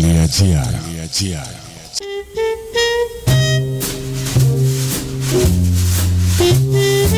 delta.gr φίλοι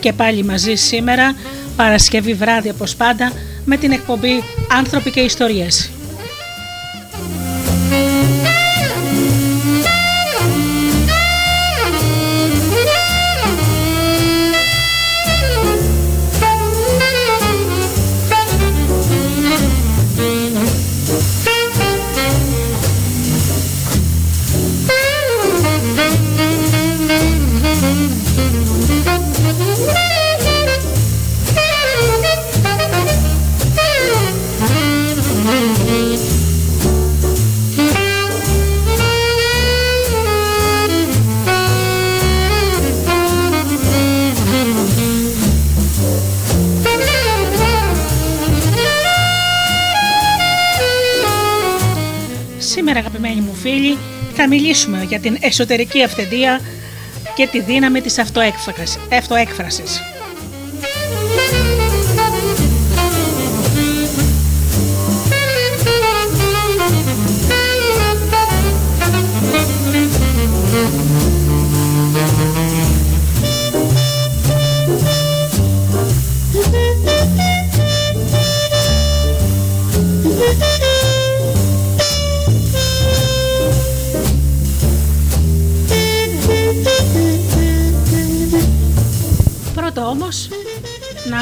και πάλι μαζί σήμερα Παρασκευή βράδυ όπως πάντα με την εκπομπή «Άνθρωποι και Ιστορίες». Μιλήσουμε για την εσωτερική αυθεντία και τη δύναμη της αυτοέκφρασης.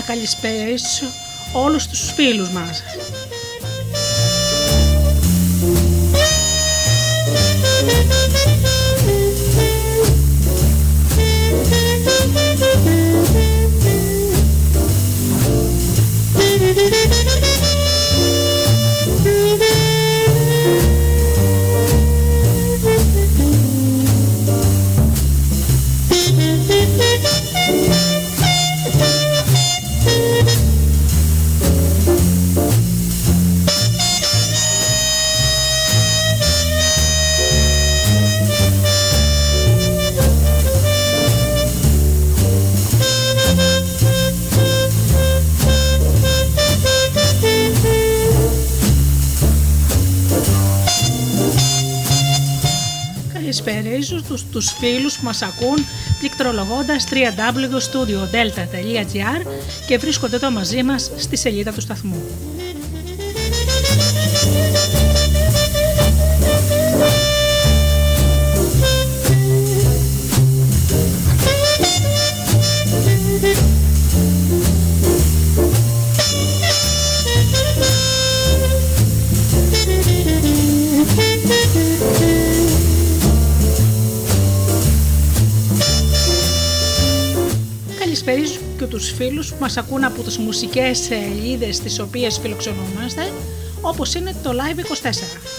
Καλησπέρισω όλους τους φίλους μας. Τους φίλους που μας ακούν πληκτρολογώντας www.studiodelta.gr και βρίσκονται εδώ μαζί μας στη σελίδα του σταθμού. τους φίλους που μας ακούν από τις μουσικές σελίδες τις οποίες φιλοξενούμαστε, όπως είναι το Live24.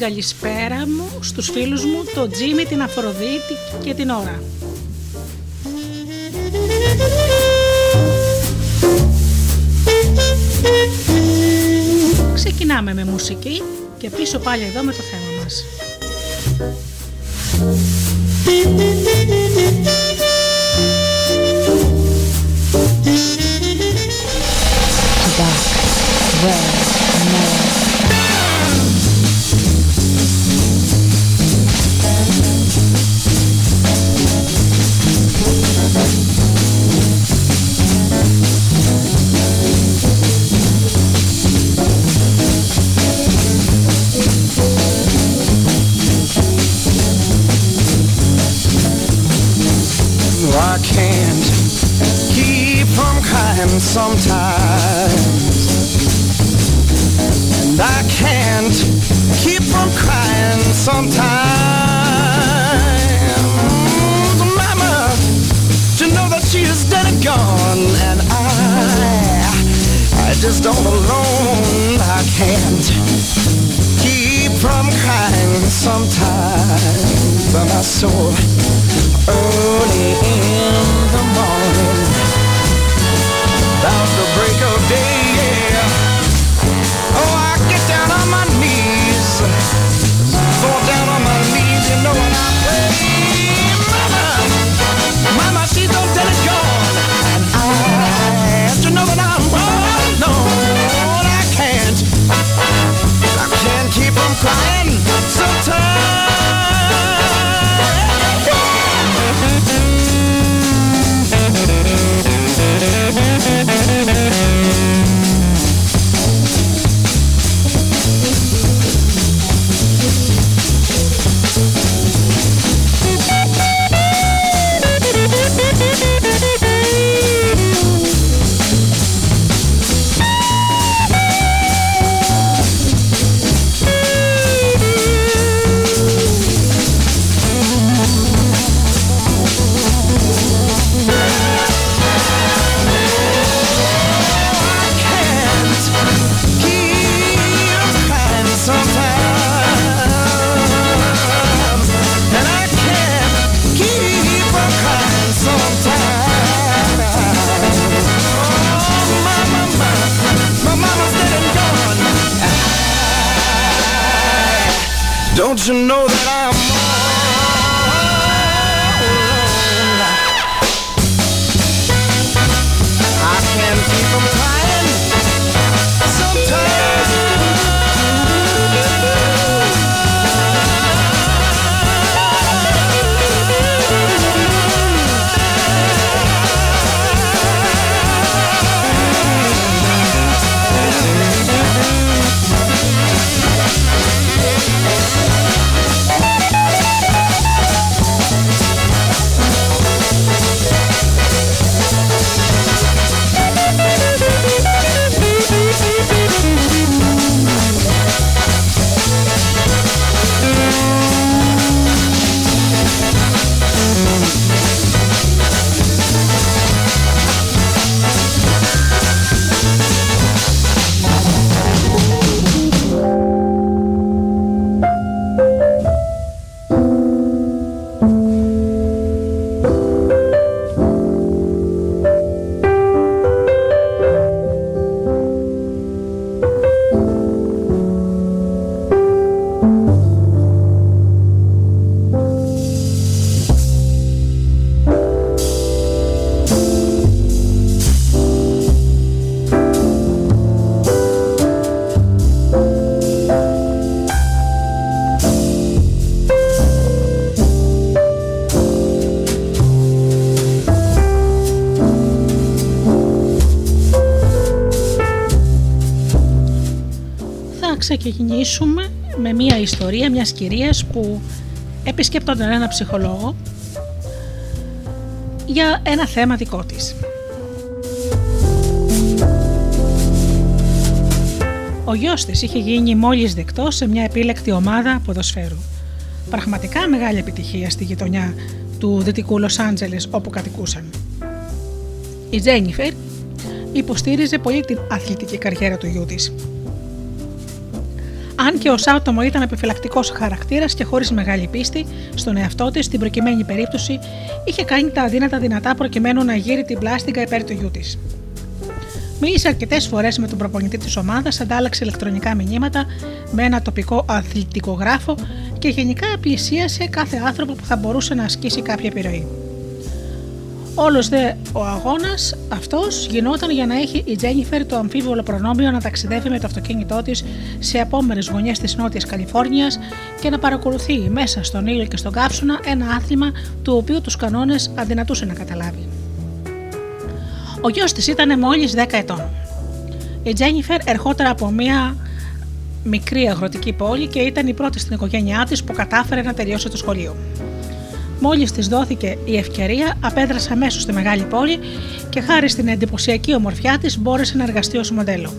Καλησπέρα μου στους φίλους μου, το Τζίμι, την Αφροδίτη και την Ωρα. Ξεκινάμε με μουσική και πίσω πάλι εδώ με το θέμα ξεκινήσουμε με μια ιστορία μιας κυρίας που επισκέπτονταν ένα ψυχολόγο για ένα θέμα δικό της. Ο γιος της είχε γίνει μόλις δεκτός σε μια επίλεκτη ομάδα ποδοσφαίρου. Πραγματικά μεγάλη επιτυχία στη γειτονιά του δυτικού Λος Άντζελες όπου κατοικούσαν. Η Τζένιφερ υποστήριζε πολύ την αθλητική καριέρα του γιού της. Αν και ω άτομο ήταν επιφυλακτικός χαρακτήρας και χωρίς μεγάλη πίστη στον εαυτό της, στην προκειμένη περίπτωση είχε κάνει τα αδύνατα δυνατά προκειμένου να γύρει την πλάστικα υπέρ του γιού της. Μίλησε αρκετές φορές με τον προπονητή της ομάδας, αντάλλαξε ηλεκτρονικά μηνύματα με ένα τοπικό αθλητικογράφο και γενικά πλησίασε κάθε άνθρωπο που θα μπορούσε να ασκήσει κάποια επιρροή. Όλος δε ο αγώνας αυτός γινόταν για να έχει η Τζένιφερ το αμφίβολο προνόμιο να ταξιδεύει με το αυτοκίνητό της σε απόμερε γωνιές της Νότιας Καλιφόρνιας και να παρακολουθεί μέσα στον ήλιο και στον κάψουνα ένα άθλημα του οποίου τους κανόνες αδυνατούσε να καταλάβει. Ο γιος της ήταν μόλις 10 ετών. Η Τζένιφερ ερχόταν από μια μικρή αγροτική πόλη και ήταν η πρώτη στην οικογένειά της που κατάφερε να τελειώσει το σχολείο. Μόλις της δόθηκε η ευκαιρία, απέδρασε αμέσως στη μεγάλη πόλη και χάρη στην εντυπωσιακή ομορφιά της μπόρεσε να εργαστεί ως μοντέλο.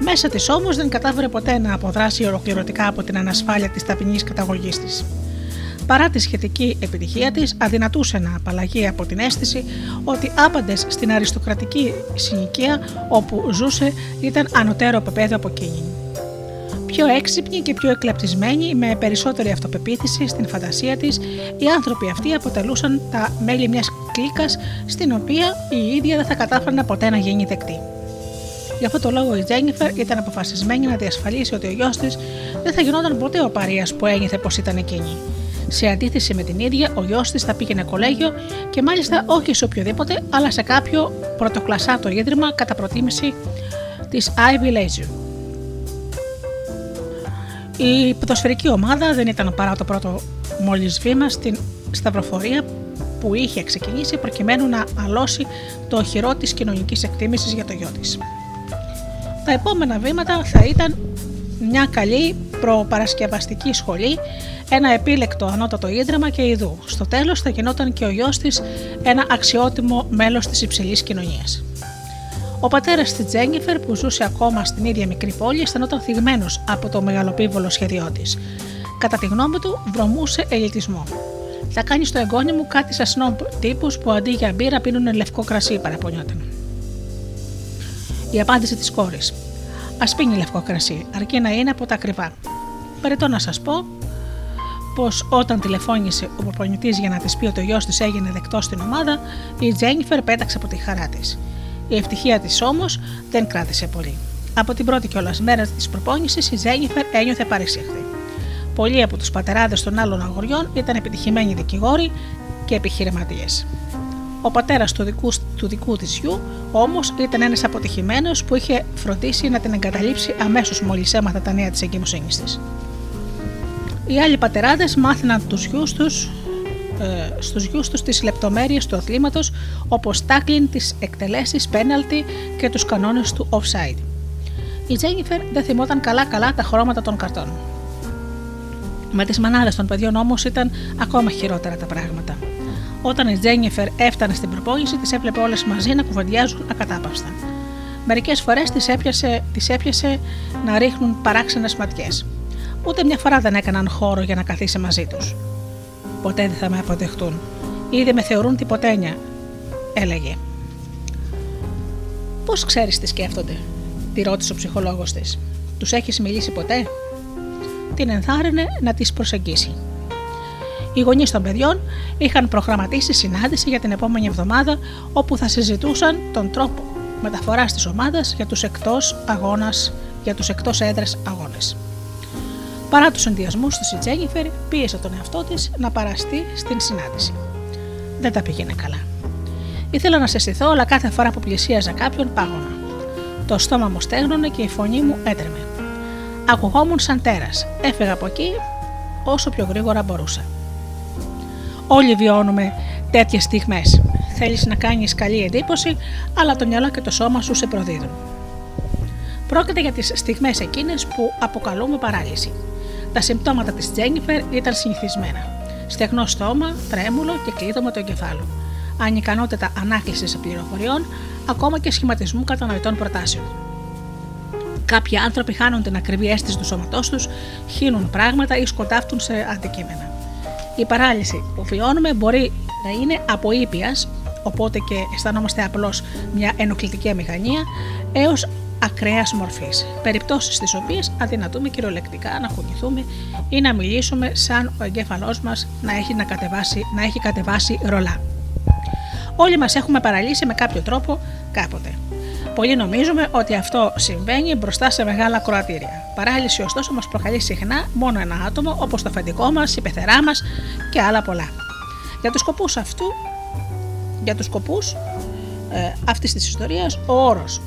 Μέσα της όμως δεν κατάφερε ποτέ να αποδράσει ολοκληρωτικά από την ανασφάλεια της ταπεινής καταγωγής της. Παρά τη σχετική επιτυχία της, αδυνατούσε να απαλλαγεί από την αίσθηση ότι άπαντες στην αριστοκρατική συνοικία όπου ζούσε ήταν ανωτέρω επίπεδο από εκείνη πιο έξυπνοι και πιο εκλεπτισμένοι, με περισσότερη αυτοπεποίθηση στην φαντασία της, οι άνθρωποι αυτοί αποτελούσαν τα μέλη μιας κλίκας στην οποία η ίδια δεν θα κατάφερνε ποτέ να γίνει δεκτή. Γι' αυτό το λόγο η Τζένιφερ ήταν αποφασισμένη να διασφαλίσει ότι ο γιος της δεν θα γινόταν ποτέ ο παρία που ένιωθε πως ήταν εκείνη. Σε αντίθεση με την ίδια, ο γιος της θα πήγαινε κολέγιο και μάλιστα όχι σε οποιοδήποτε, αλλά σε κάποιο πρωτοκλασσάτο ίδρυμα κατά προτίμηση της Ivy Leisure. Η ποδοσφαιρική ομάδα δεν ήταν παρά το πρώτο μόλις βήμα στην σταυροφορία που είχε ξεκινήσει προκειμένου να αλώσει το οχυρό της κοινωνικής εκτίμησης για το γιο της. Τα επόμενα βήματα θα ήταν μια καλή προπαρασκευαστική σχολή, ένα επίλεκτο ανώτατο ίδρυμα και ειδού. Στο τέλος θα γινόταν και ο γιος της ένα αξιότιμο μέλος της υψηλής κοινωνίας. Ο πατέρας της Τζένιφερ, που ζούσε ακόμα στην ίδια μικρή πόλη, αισθανόταν θυγμένος από το μεγαλοπίβολο σχέδιό της. Κατά τη γνώμη του, βρωμούσε ελιτισμό. Θα κάνεις στο εγγόνι μου κάτι σαν σνόμπ τύπους που αντί για μπύρα πίνουν λευκό κρασί, παραπονιόταν. Η απάντηση της κόρης. Α πίνει λευκό κρασί, αρκεί να είναι από τα ακριβά. Περιτώ να σας πω πως όταν τηλεφώνησε ο προπονητής για να της πει ότι ο γιος της έγινε δεκτός στην ομάδα, η Τζένιφερ πέταξε από τη χαρά της. Η ευτυχία της όμως δεν κράτησε πολύ. Από την πρώτη κιόλας μέρα της προπόνησης, η Τζένιφερ ένιωθε παρησύχθη. Πολλοί από τους πατεράδες των άλλων αγοριών ήταν επιτυχημένοι δικηγόροι και επιχειρηματίες. Ο πατέρας του δικού, του δικού της γιου όμως ήταν ένας αποτυχημένος που είχε φροντίσει να την εγκαταλείψει αμέσως μόλις έμαθα τα νέα της εγκυμοσύνης της. Οι άλλοι πατεράδες μάθαιναν τους γιους τους ε, στους γιους τους τις λεπτομέρειες του αθλήματος όπως τάκλιν, τις εκτελέσεις, πέναλτι και τους κανόνες του offside. Η Τζένιφερ δεν θυμόταν καλά-καλά τα χρώματα των καρτών. Με τις μανάδες των παιδιών όμως ήταν ακόμα χειρότερα τα πράγματα. Όταν η Τζένιφερ έφτανε στην προπόνηση, τις έβλεπε όλες μαζί να κουβεντιάζουν ακατάπαυστα. Μερικές φορές τις έπιασε, τις έπιασε να ρίχνουν παράξενες ματιές. Ούτε μια φορά δεν έκαναν χώρο για να καθίσει μαζί τους. Ποτέ δεν θα με αποδεχτούν. Ήδη με θεωρούν τυποτένια, έλεγε. Πώς ξέρεις τι σκέφτονται, τη ρώτησε ο ψυχολόγος της. Τους έχεις μιλήσει ποτέ, την ενθάρρυνε να τις προσεγγίσει. Οι γονείς των παιδιών είχαν προγραμματίσει συνάντηση για την επόμενη εβδομάδα όπου θα συζητούσαν τον τρόπο μεταφοράς της ομάδας για τους εκτός αγώνας, για τους εκτός έδρες αγώνες. Παρά τους ενδιασμούς της, η Τζένιφερ πίεσε τον εαυτό της να παραστεί στην συνάντηση. Δεν τα πήγαινε καλά. Ήθελα να σε συστηθώ, αλλά κάθε φορά που πλησίαζα κάποιον πάγωνα. Το στόμα μου στέγνωνε και η φωνή μου έτρεμε. Ακουγόμουν σαν τέρας. Έφυγα από εκεί όσο πιο γρήγορα μπορούσα. Όλοι βιώνουμε τέτοιες στιγμές. Θέλεις να κάνεις καλή εντύπωση, αλλά το μυαλό και το σώμα σου σε προδίδουν. Πρόκειται για τις στιγμές εκείνες που αποκαλούμε παράλυση. Τα συμπτώματα της Τζένιφερ ήταν συνηθισμένα. Στεγνό στόμα, τρέμουλο και κλείδωμα του εγκεφάλου. Ανικανότητα ανάκλησης πληροφοριών, ακόμα και σχηματισμού κατανοητών προτάσεων. Κάποιοι άνθρωποι χάνουν την ακριβή αίσθηση του σώματός τους, χύνουν πράγματα ή σκοντάφτουν σε αντικείμενα. Η παράλυση που βιώνουμε μπορεί να είναι από ήπια, οπότε και αισθανόμαστε απλώς μια ενοχλητική αμηχανία, έως ακραίας μορφής. Περιπτώσεις στις οποίες αδυνατούμε κυριολεκτικά να κουνηθούμε ή να μιλήσουμε σαν ο εγκέφαλός μας να έχει, να, κατεβάσει, να έχει κατεβάσει ρολά. Όλοι μας έχουμε παραλύσει με κάποιο τρόπο κάποτε. Πολλοί νομίζουμε ότι αυτό συμβαίνει μπροστά σε μεγάλα κροατήρια. Παράλυση ωστόσο μας προκαλεί συχνά μόνο ένα άτομο όπως το αφεντικό μας, η πεθερά μας και άλλα πολλά. Για τους σκοπούς αυτού, για τους σκοπούς ε, αυτής της ιστορίας, ο όρος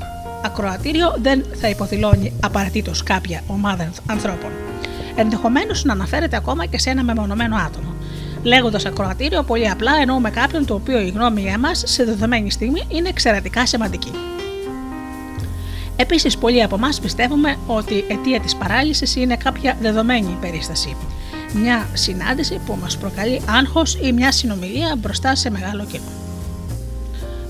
ακροατήριο δεν θα υποδηλώνει απαραιτήτως κάποια ομάδα ανθρώπων. Ενδεχομένως να αναφέρεται ακόμα και σε ένα μεμονωμένο άτομο. Λέγοντας ακροατήριο, πολύ απλά εννοούμε κάποιον του οποίου η γνώμη για μας σε δεδομένη στιγμή είναι εξαιρετικά σημαντική. Επίσης, πολλοί από εμάς πιστεύουμε ότι η αιτία της παράλυσης είναι κάποια δεδομένη περίσταση. Μια συνάντηση που μας προκαλεί άγχος ή μια συνομιλία μπροστά σε μεγάλο κοινό.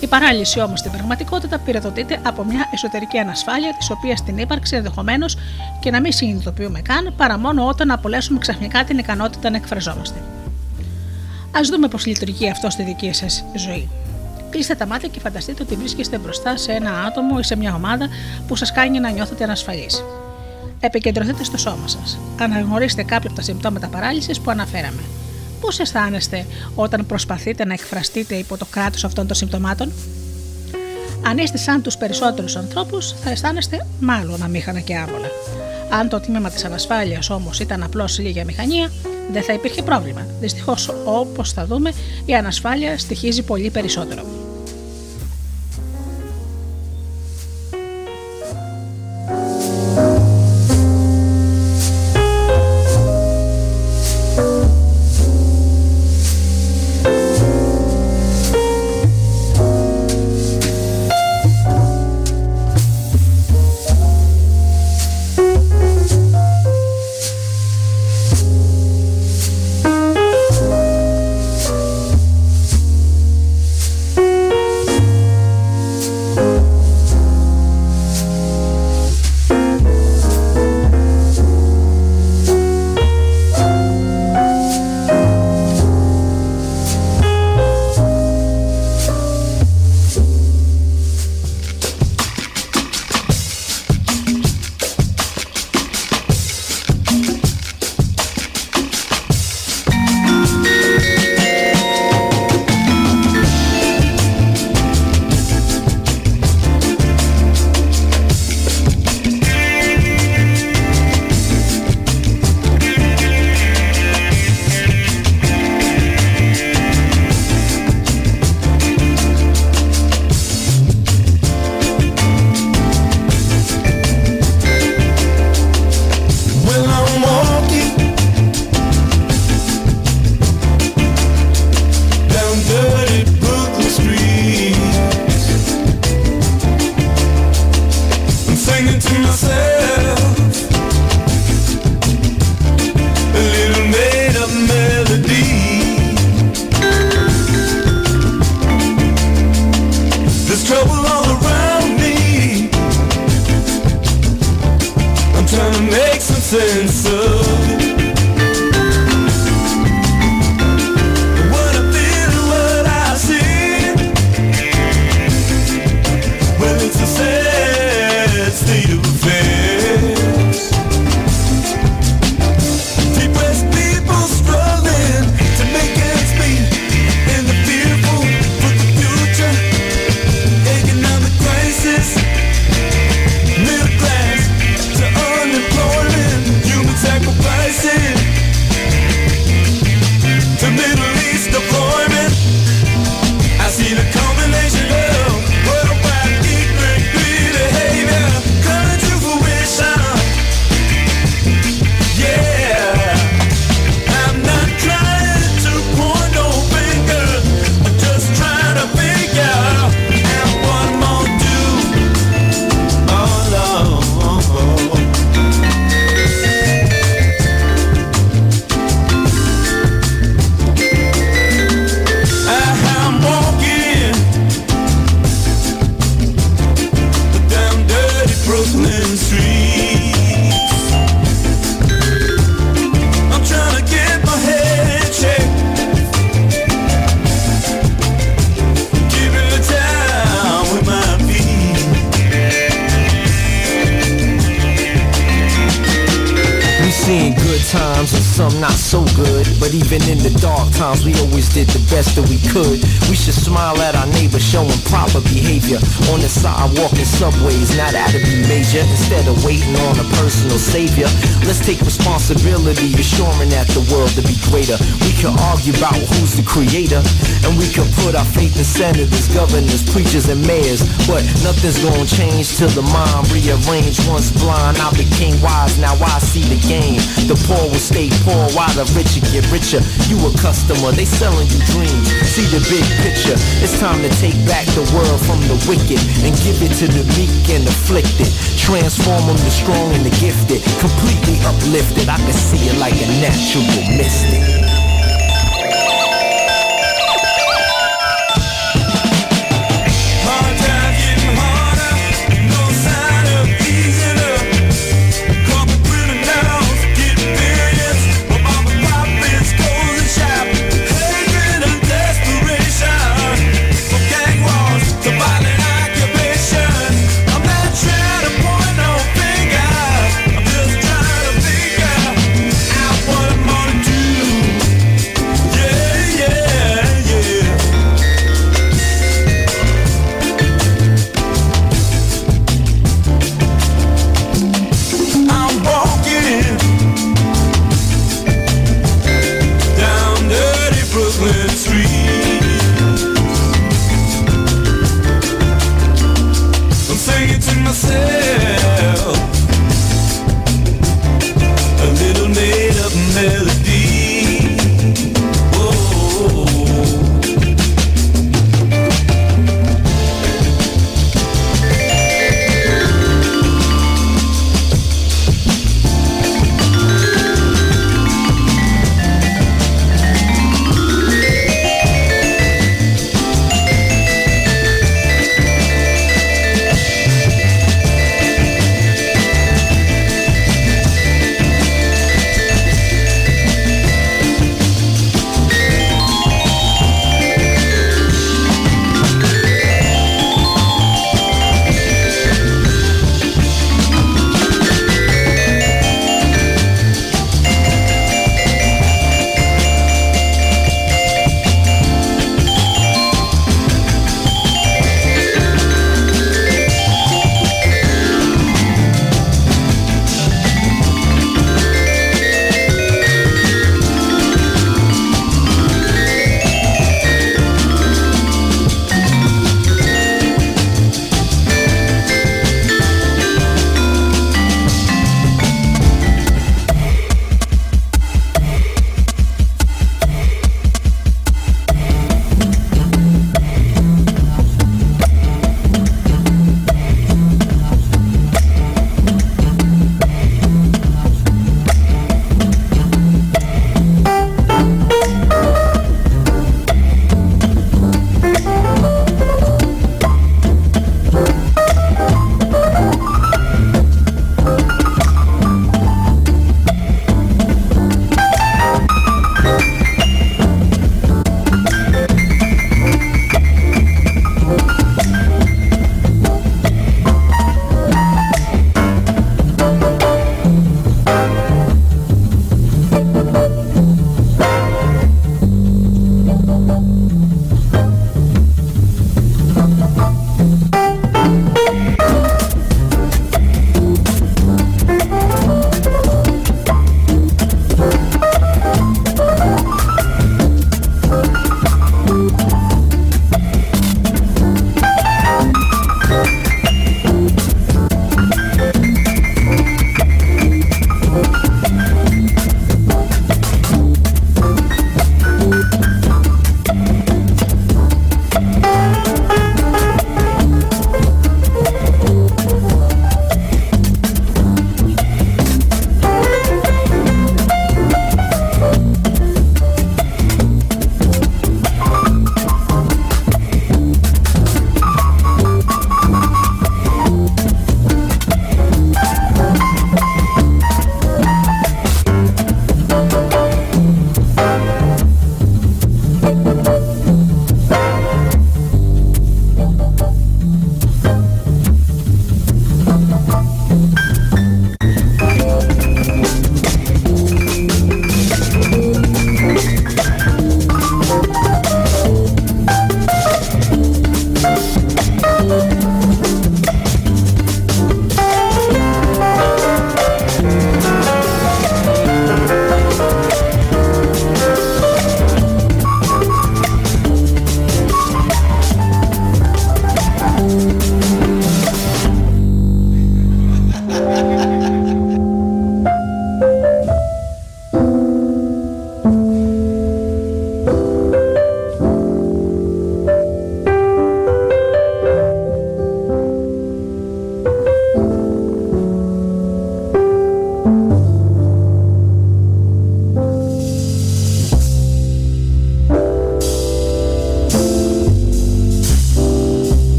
Η παράλυση όμως στην πραγματικότητα πυροδοτείται από μια εσωτερική ανασφάλεια, της οποίας την ύπαρξη ενδεχομένως και να μην συνειδητοποιούμε καν παρά μόνο όταν απολέσουμε ξαφνικά την ικανότητα να εκφραζόμαστε. Α δούμε πώς λειτουργεί αυτό στη δική σας ζωή. Κλείστε τα μάτια και φανταστείτε ότι βρίσκεστε μπροστά σε ένα άτομο ή σε μια ομάδα που σας κάνει να νιώθετε ανασφαλείς. Επικεντρωθείτε στο σώμα σας. Αναγνωρίστε κάποια από τα συμπτώματα παράλυσης που αναφέραμε. Πώς αισθάνεστε όταν προσπαθείτε να εκφραστείτε υπό το κράτος αυτών των συμπτωμάτων; Αν είστε σαν τους περισσότερους ανθρώπους, θα αισθάνεστε μάλλον αμήχανα και άβολα. Αν το τίμημα της ανασφάλειας όμως ήταν απλώς λίγη αμηχανία, δεν θα υπήρχε πρόβλημα. Δυστυχώς, όπως θα δούμε, η ανασφάλεια στοιχίζει πολύ περισσότερο. Till the mind rearranged. Once blind, I became wise, now I see the game. The poor will stay poor while the richer get richer. You a customer, they selling you dreams. See the big picture. It's time to take back the world from the wicked and give it to the meek and afflicted. Transform them to strong and the gifted. Completely uplifted. I can see it like a natural mystic.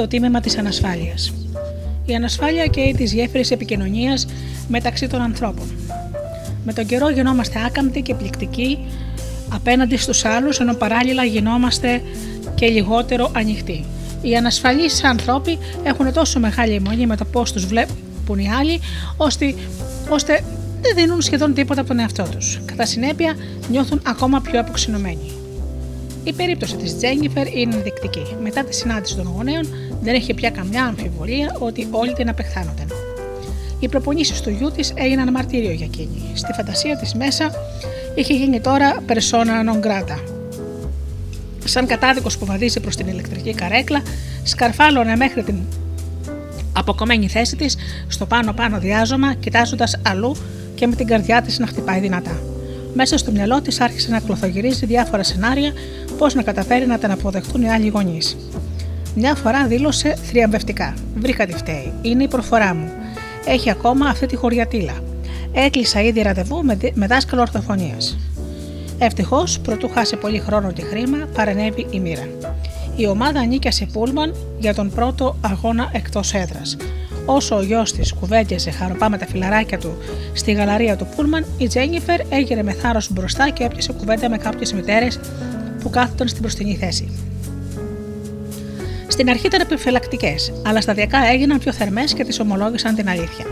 Το τίμημα της ανασφάλειας. Η ανασφάλεια και της γέφυρης επικοινωνίας μεταξύ των ανθρώπων. Με τον καιρό γινόμαστε άκαμπτοι και πληκτικοί απέναντι στους άλλους, ενώ παράλληλα γινόμαστε και λιγότερο ανοιχτοί. Οι ανασφαλείς άνθρωποι έχουν τόσο μεγάλη αιμονή με το πώς τους βλέπουν οι άλλοι, ώστε, ώστε δεν δίνουν σχεδόν τίποτα από τον εαυτό τους. Κατά συνέπεια, νιώθουν ακόμα πιο αποξηνωμένοι. Η περίπτωση της Τζένιφερ είναι ενδεικτική. Μετά τη συνάντηση των γονέων, δεν έχει πια καμιά αμφιβολία ότι όλοι την απεχθάνονταν. Οι προπονήσεις του γιού της έγιναν μαρτύριο για εκείνη. Στη φαντασία της μέσα είχε γίνει τώρα persona non grata. Σαν κατάδικος που βαδίζει προς την ηλεκτρική καρέκλα, σκαρφάλωνε μέχρι την αποκομμένη θέση της στο πάνω-πάνω διάζωμα, κοιτάζοντας αλλού και με την καρδιά της να χτυπάει δυνατά. Μέσα στο μυαλό της άρχισε να κλωθογυρίζει διάφορα σενάρια πώς να καταφέρει να την αποδεχτούν οι άλλοι γονείς. Μια φορά δήλωσε θριαμβευτικά: Βρήκα τη φταίει. Είναι η προφορά μου. Έχει ακόμα αυτή τη χωριατήλα. Έκλεισα ήδη ραντεβού με δάσκαλο ορθοφωνίας. Ευτυχώς, προτού χάσει πολύ χρόνο και χρήμα, παρενέβη η μοίρα. Η ομάδα ανήκε σε Πούλμαν για τον πρώτο αγώνα εκτός έδρας. Όσο ο γιος της κουβέντιασε χαροπά με τα φιλαράκια του στη γαλαρία του Πούλμαν, η Τζένιφερ έγινε με θάρρος μπροστά και έπιασε κουβέντα με κάποιες μητέρες που κάθονταν στην προστινή θέση. Στην αρχή ήταν επιφυλακτικές, αλλά σταδιακά έγιναν πιο θερμές και τις ομολόγησαν την αλήθεια.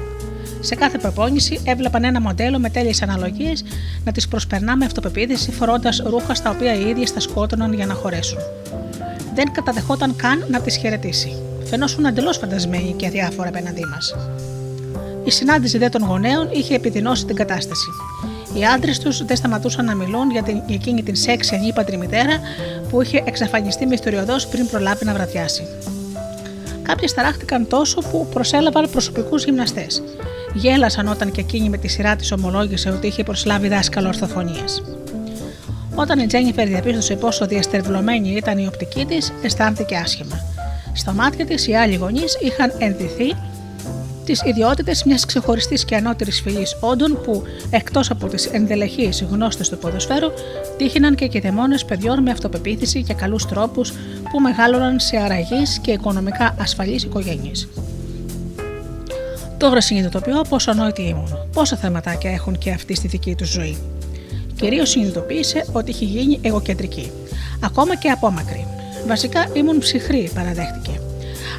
Σε κάθε προπόνηση έβλεπαν ένα μοντέλο με τέλειες αναλογίες να τις προσπερνά με αυτοπεποίθηση, φορώντας ρούχα στα οποία οι ίδιες τα σκότωναν για να χωρέσουν. Δεν καταδεχόταν καν να τις χαιρετήσει. Φαινόσουν εντελώς φαντασμένοι και αδιάφορα απέναντί μας. Η συνάντηση δε των γονέων είχε επιδεινώσει την κατάσταση. Οι άντρες τους δεν σταματούσαν να μιλούν για, την, για εκείνη την σεξ ανήπαντρη μητέρα που είχε εξαφανιστεί μυστηριωδώ πριν προλάβει να βραδιάσει. Κάποιες ταράχτηκαν τόσο που προσέλαβαν προσωπικούς γυμναστές. Γέλασαν όταν και εκείνη με τη σειρά της ομολόγησε ότι είχε προσλάβει δάσκαλο ορθοφωνίας. Όταν η Τζένιφερ διαπίστωσε πόσο διαστερβλωμένη ήταν η οπτική της, αισθάνθηκε άσχημα. Στα μάτια της, οι άλλοι γονείς είχαν ενδυθεί τι ιδιότητες μιας ξεχωριστής και ανώτερης φυλής όντων που, εκτός από τις ενδελεχείς γνώστες του ποδοσφαίρου, τύχηναν και κηδεμόνε παιδιών με αυτοπεποίθηση και καλούς τρόπους που μεγάλωναν σε αραγεί και οικονομικά ασφαλείς οικογένειες. Τώρα συνειδητοποιώ πόσο ανόητη ήμουν, πόσα θεματάκια έχουν και αυτοί στη δική τους ζωή. Κυρίως συνειδητοποίησε ότι είχε γίνει εγωκεντρική, ακόμα και απόμακρη. Βασικά ήμουν ψυχρή, παραδέχτηκε.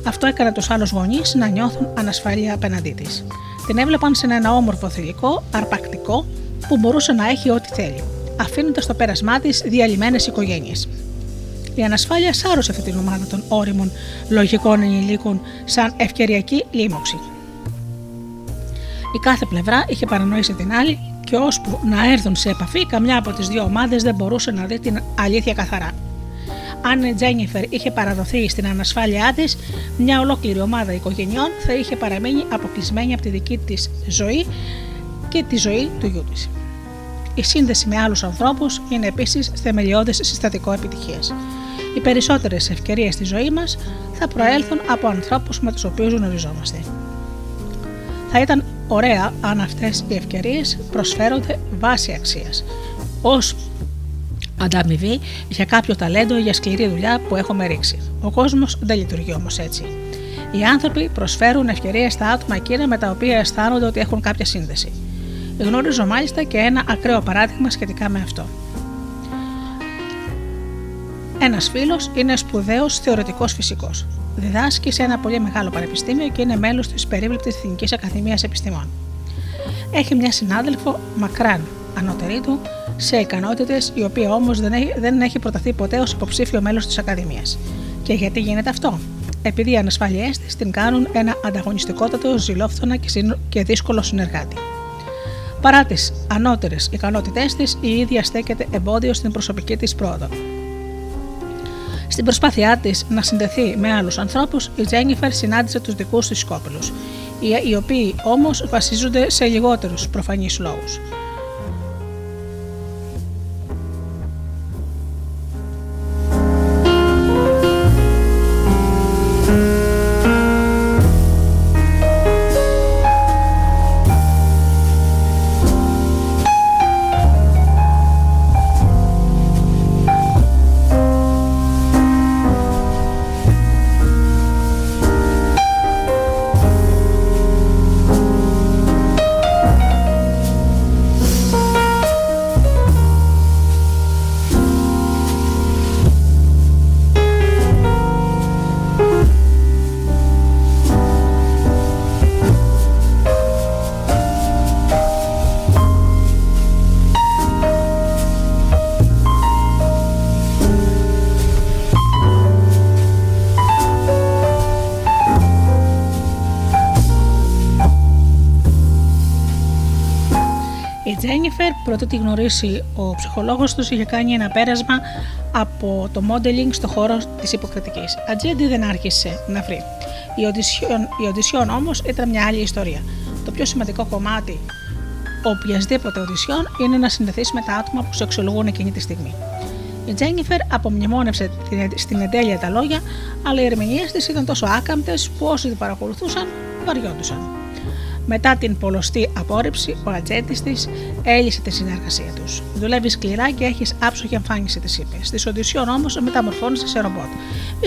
Αυτό έκανε τους άλλους γονείς να νιώθουν ανασφάλεια απέναντί της. Την έβλεπαν σε ένα όμορφο θηλυκό, αρπακτικό, που μπορούσε να έχει ό,τι θέλει, αφήνοντας το πέρασμά της διαλυμένες οικογένειες. Η ανασφάλεια σάρωσε αυτή την ομάδα των όριμων λογικών ενηλίκων σαν ευκαιριακή λίμωξη. Η κάθε πλευρά είχε παρανοήσει την άλλη και ώσπου να έρθουν σε επαφή, καμιά από τις δύο ομάδες δεν μπορούσε να δει την αλήθεια καθαρά αν η Τζένιφερ είχε παραδοθεί στην ανασφάλειά της, μια ολόκληρη ομάδα οικογενειών θα είχε παραμείνει αποκλεισμένη από τη δική της ζωή και τη ζωή του γιού της. Η σύνδεση με άλλους ανθρώπους είναι επίσης θεμελιώδε συστατικό επιτυχίας. Οι περισσότερες ευκαιρίες στη ζωή μας θα προέλθουν από ανθρώπους με τους οποίους γνωριζόμαστε. Θα ήταν ωραία αν αυτές οι ευκαιρίες προσφέρονται βάση αξίας, ως ανταμοιβή για κάποιο ταλέντο ή για σκληρή δουλειά που έχουμε ρίξει. Ο κόσμος δεν λειτουργεί όμως έτσι. Οι άνθρωποι προσφέρουν ευκαιρίες στα άτομα εκείνα με τα οποία αισθάνονται ότι έχουν κάποια σύνδεση. Γνωρίζω μάλιστα και ένα ακραίο παράδειγμα σχετικά με αυτό. Ένας φίλος είναι σπουδαίος θεωρητικός φυσικός. Διδάσκει σε ένα πολύ μεγάλο πανεπιστήμιο και είναι μέλος της περίβλεπτη Εθνικής Ακαδημίας Επιστημών. Έχει μια συνάδελφο μακράν ανώτερη του σε ικανότητες, η οποία όμως δεν, έχει, δεν έχει προταθεί ποτέ ως υποψήφιο μέλος της Ακαδημίας. Και γιατί γίνεται αυτό; Επειδή οι ανασφάλειέ της την κάνουν ένα ανταγωνιστικότατο, ζηλόφθονα και δύσκολο συνεργάτη. Παρά τις ανώτερες ικανότητές της, η ίδια στέκεται εμπόδιο στην προσωπική της πρόοδο. Στην προσπάθειά της να συνδεθεί με άλλους ανθρώπους, η Τζένιφερ συνάντησε τους δικούς της σκόπελου, οι οποίοι όμως βασίζονται σε λιγότερους προφανείς λόγους. Τζένιφερ, πρώτα τη γνωρίσει ο ψυχολόγος τους, είχε κάνει ένα πέρασμα από το modeling στο χώρο της υποκριτικής. Ατζέντη δεν άρχισε να βρει. Η οντισιόν, η οντισιόν όμως ήταν μια άλλη ιστορία. Το πιο σημαντικό κομμάτι οποιασδήποτε οντισιόν είναι να συνδεθείς με τα άτομα που σε αξιολογούν εκείνη τη στιγμή. Η Τζένιφερ απομνημόνευσε στην εντέλεια τα λόγια, αλλά οι ερμηνείες της ήταν τόσο άκαμπτες που όσοι την παρακολουθούσαν βαριόντουσαν. Μετά την πολλωστή απόρριψη, ο ατζέντης της έλυσε τη συνεργασία τους. Δουλεύεις σκληρά και έχεις άψογη εμφάνιση, της είπε. Στη οντισιόν όμως μεταμορφώνεσαι σε ρομπότ.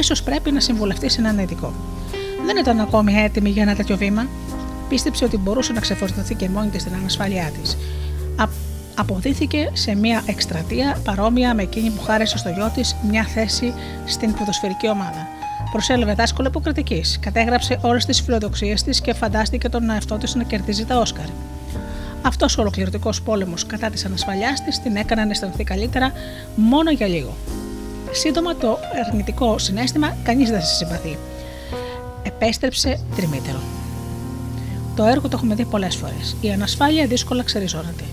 σω πρέπει να συμβουλευτείς έναν ειδικό. Δεν ήταν ακόμη έτοιμη για ένα τέτοιο βήμα. Πίστεψε ότι μπορούσε να ξεφορτωθεί και μόνη της στην ανασφάλειά της. Αποδίθηκε σε μια εκστρατεία παρόμοια με εκείνη που χάρισε στο γιο της μια θέση στην ποδοσφαιρική ομάδα προσέλευε δάσκαλο υποκριτικής, κατέγραψε όλες τις φιλοδοξίες της και φαντάστηκε τον εαυτό της να κερδίζει τα Όσκαρ. Αυτός ο ολοκληρωτικός πόλεμος κατά της ανασφαλιάς της την έκανε να αισθανθεί καλύτερα μόνο για λίγο. Σύντομα το αρνητικό συνέστημα κανείς δεν σε συμπαθεί. Επέστρεψε τριμήτερο. Το έργο το έχουμε δει πολλές φορές. Η ανασφάλεια δύσκολα ξεριζώνεται.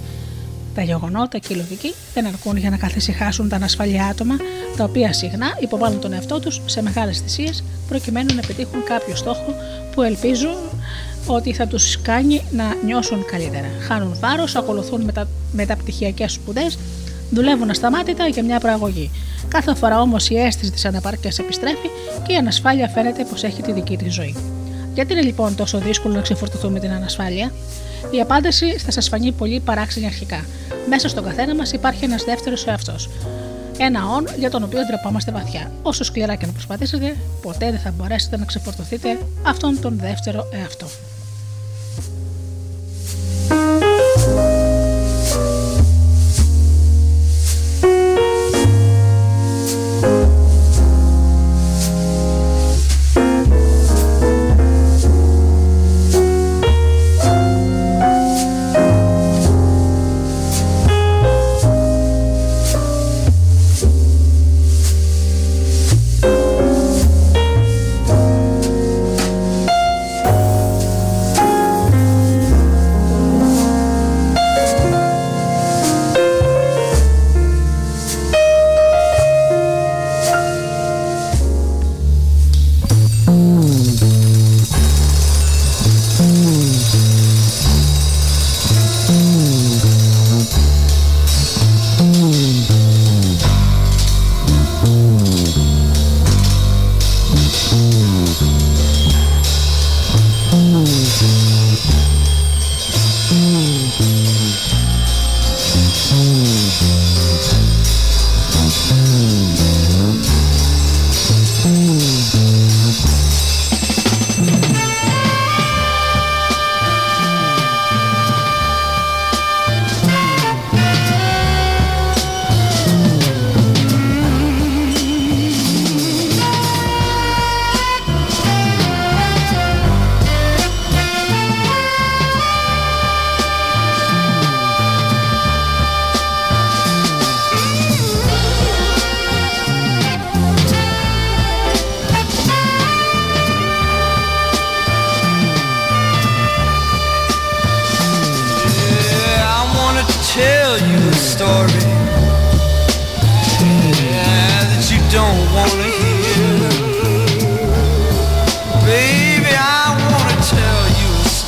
Τα γεγονότα και η λογική δεν αρκούν για να καθησυχάσουν τα ανασφαλή άτομα, τα οποία συχνά υποβάλλουν τον εαυτό τους σε μεγάλες θυσίες προκειμένου να επιτύχουν κάποιο στόχο που ελπίζουν ότι θα τους κάνει να νιώσουν καλύτερα. Χάνουν βάρος, ακολουθούν μετα... μεταπτυχιακές σπουδές, δουλεύουν ασταμάτητα για μια προαγωγή. Κάθε φορά όμως η αίσθηση της αναπάρκεια επιστρέφει και η ανασφάλεια φαίνεται πως έχει τη δική της ζωή. Γιατί είναι λοιπόν τόσο δύσκολο να ξεφορτωθούμε την ανασφάλεια, η απάντηση θα σας φανεί πολύ παράξενη αρχικά. Μέσα στον καθένα μας υπάρχει ένας δεύτερος εαυτός. Ένα όν για τον οποίο ντρεπόμαστε βαθιά. Όσο σκληρά και να προσπαθήσετε, ποτέ δεν θα μπορέσετε να ξεφορτωθείτε αυτόν τον δεύτερο εαυτό.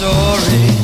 story.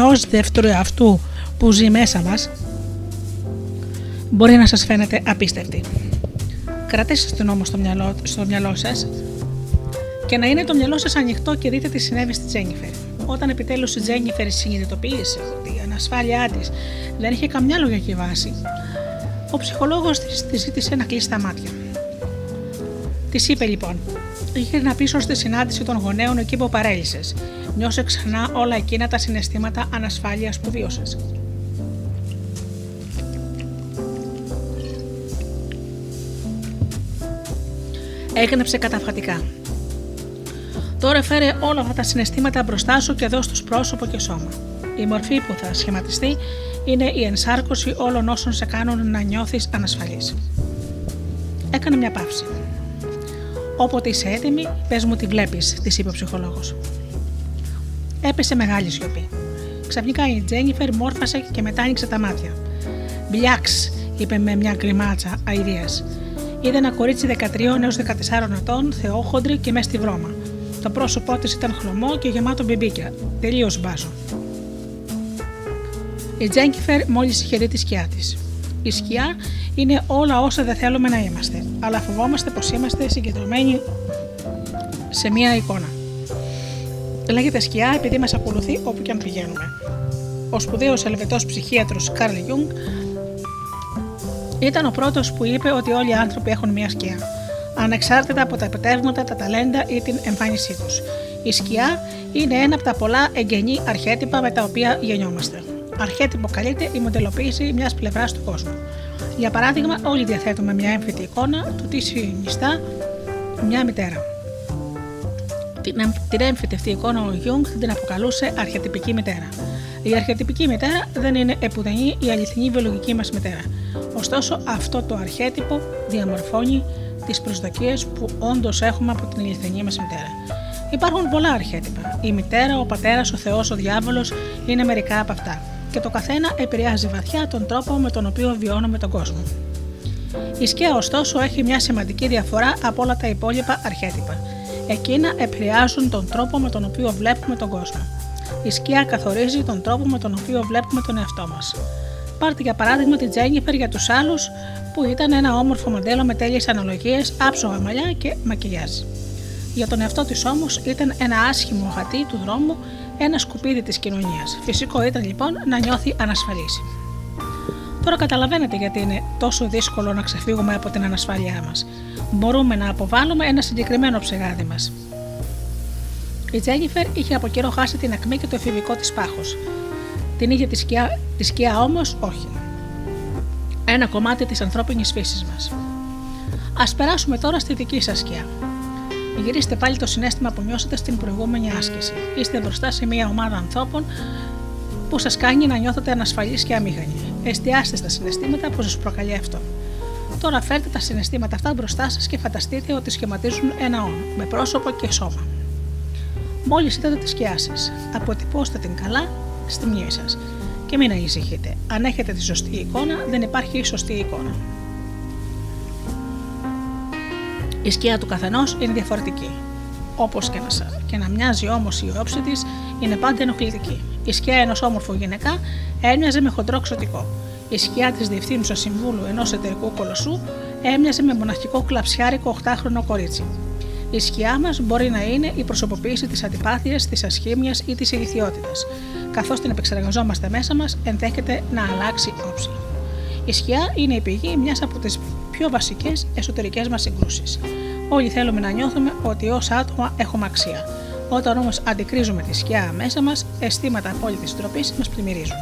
Ενός δεύτερου εαυτού που ζει μέσα μας μπορεί να σας φαίνεται απίστευτη. Κρατήστε την όμως στο μυαλό, στο μυαλό σας και να είναι το μυαλό σας ανοιχτό και δείτε τι συνέβη στη Τζένιφερ. Όταν επιτέλους η Τζένιφερ συνειδητοποίησε ότι η ανασφάλειά της δεν είχε καμιά λογική βάση, ο ψυχολόγος της, της ζήτησε να κλείσει τα μάτια. Της είπε λοιπόν: να πίσω στη συνάντηση των γονέων εκεί που παρέλυσες. Νιώσε ξανά όλα εκείνα τα συναισθήματα ανασφάλειας που βίωσε. Έγνεψε καταφατικά. Τώρα φέρε όλα αυτά τα συναισθήματα μπροστά σου και δώσ' τους πρόσωπο και σώμα. Η μορφή που θα σχηματιστεί είναι η ενσάρκωση όλων όσων σε κάνουν να νιώθεις ανασφαλής. Έκανε μια παύση. Όποτε είσαι έτοιμη, πες μου τι βλέπεις, της είπε ο ψυχολόγος. Έπεσε μεγάλη σιωπή. Ξαφνικά η Τζένιφερ μόρφασε και μετά άνοιξε τα μάτια. Μπλιάξ, είπε με μια γκριμάτσα αηδίας. Είδε ένα κορίτσι 13 έως 14 ετών, θεόχοντρη και μέσα στη βρώμα. Το πρόσωπό της ήταν χλωμό και γεμάτο μπιμπίκια. Τελείως μπάζο. Η Τζένιφερ μόλις είχε δει τη σκιά της. Η σκιά είναι όλα όσα δεν θέλουμε να είμαστε, αλλά φοβόμαστε πως είμαστε συγκεντρωμένοι σε μία εικόνα. Λέγεται σκιά επειδή μας ακολουθεί όπου και αν πηγαίνουμε. Ο σπουδαίος ελβετός ψυχίατρος Καρλ Γιούγκ ήταν ο πρώτος που είπε ότι όλοι οι άνθρωποι έχουν μία σκιά, ανεξάρτητα από τα επιτεύγματα, τα ταλέντα ή την εμφάνισή τους. Η σκιά είναι ένα από τα πολλά εγγενή αρχέτυπα με τα οποία γεννιόμαστε. Αρχέτυπο καλείται η μοντελοποίηση μιας πλευράς του κόσμου. Για παράδειγμα, όλοι διαθέτουμε μια έμφυτη εικόνα του τι συνιστά μια μητέρα. Την, την έμφυτη αυτή εικόνα ο Γιούγκ την αποκαλούσε αρχετυπική μητέρα. Η αρχετυπική μητέρα δεν είναι επουδενί η αληθινή βιολογική μας μητέρα. Ωστόσο, αυτό το αρχέτυπο διαμορφώνει τις προσδοκίες που όντως έχουμε από την αληθινή μας μητέρα. Υπάρχουν πολλά αρχέτυπα. Η μητέρα, ο πατέρας, ο Θεός, ο διάβολος είναι μερικά από αυτά και το καθένα επηρεάζει βαθιά τον τρόπο με τον οποίο βιώνουμε τον κόσμο. Η σκιά, ωστόσο, έχει μια σημαντική διαφορά από όλα τα υπόλοιπα αρχέτυπα. Εκείνα επηρεάζουν τον τρόπο με τον οποίο βλέπουμε τον κόσμο. Η σκιά καθορίζει τον τρόπο με τον οποίο βλέπουμε τον εαυτό μας. Πάρτε για παράδειγμα τη Τζένιφερ για τους άλλους, που ήταν ένα όμορφο μοντέλο με τέλειες αναλογίες, άψογα μαλλιά και μακιγιάζ. Για τον εαυτό της όμως ήταν ένα άσχημο γατί του δρόμου ένα σκουπίδι της κοινωνίας. Φυσικό ήταν λοιπόν να νιώθει ανασφαλής. Τώρα καταλαβαίνετε γιατί είναι τόσο δύσκολο να ξεφύγουμε από την ανασφάλειά μας. Μπορούμε να αποβάλουμε ένα συγκεκριμένο ψεγάδι μας. Η Τζένιφερ είχε από καιρό χάσει την ακμή και το εφηβικό της πάχος. Την είχε τη σκιά, τη σκιά όμως όχι. Ένα κομμάτι της ανθρώπινης φύσης μας. Α περάσουμε τώρα στη δική σας σκιά. Γυρίστε πάλι το συνέστημα που νιώσατε στην προηγούμενη άσκηση. Είστε μπροστά σε μια ομάδα ανθρώπων που σας κάνει να νιώθετε ανασφαλείς και αμήχανοι. Εστιάστε στα συναισθήματα που σας προκαλεί αυτό. Τώρα φέρτε τα συναισθήματα αυτά μπροστά σας και φανταστείτε ότι σχηματίζουν ένα όν, με πρόσωπο και σώμα. Μόλις είδατε τη σκιά σα, αποτυπώστε την καλά στη μνήμη σας και μην ανησυχείτε. Αν έχετε τη σωστή εικόνα, δεν υπάρχει η σωστή εικόνα. Η σκιά του καθενός είναι διαφορετική. Όπως και, να, και να μοιάζει όμως η όψη της, είναι πάντα ενοχλητική. Η σκιά ενός όμορφου γυναικά έμοιαζε με χοντρό ξωτικό. Η σκιά της διευθύνουσας συμβούλου ενός εταιρικού κολοσσού έμοιαζε με μοναχικό κλαψιάρικο 8χρονο κορίτσι. Η σκιά μας μπορεί να είναι η προσωποποίηση της αντιπάθειας, της ασχήμια ή της ηλικιότητας. Καθώς την επεξεργαζόμαστε μέσα μας, ενδέχεται να αλλάξει όψη. Η σκιά είναι η πηγή μιας από τις πιο βασικές εσωτερικές μας συγκρούσεις. Όλοι θέλουμε να νιώθουμε ότι ως άτομα έχουμε αξία. Όταν όμως αντικρίζουμε τη σκιά μέσα μας, αισθήματα απόλυτης ντροπής μας πλημμυρίζουν.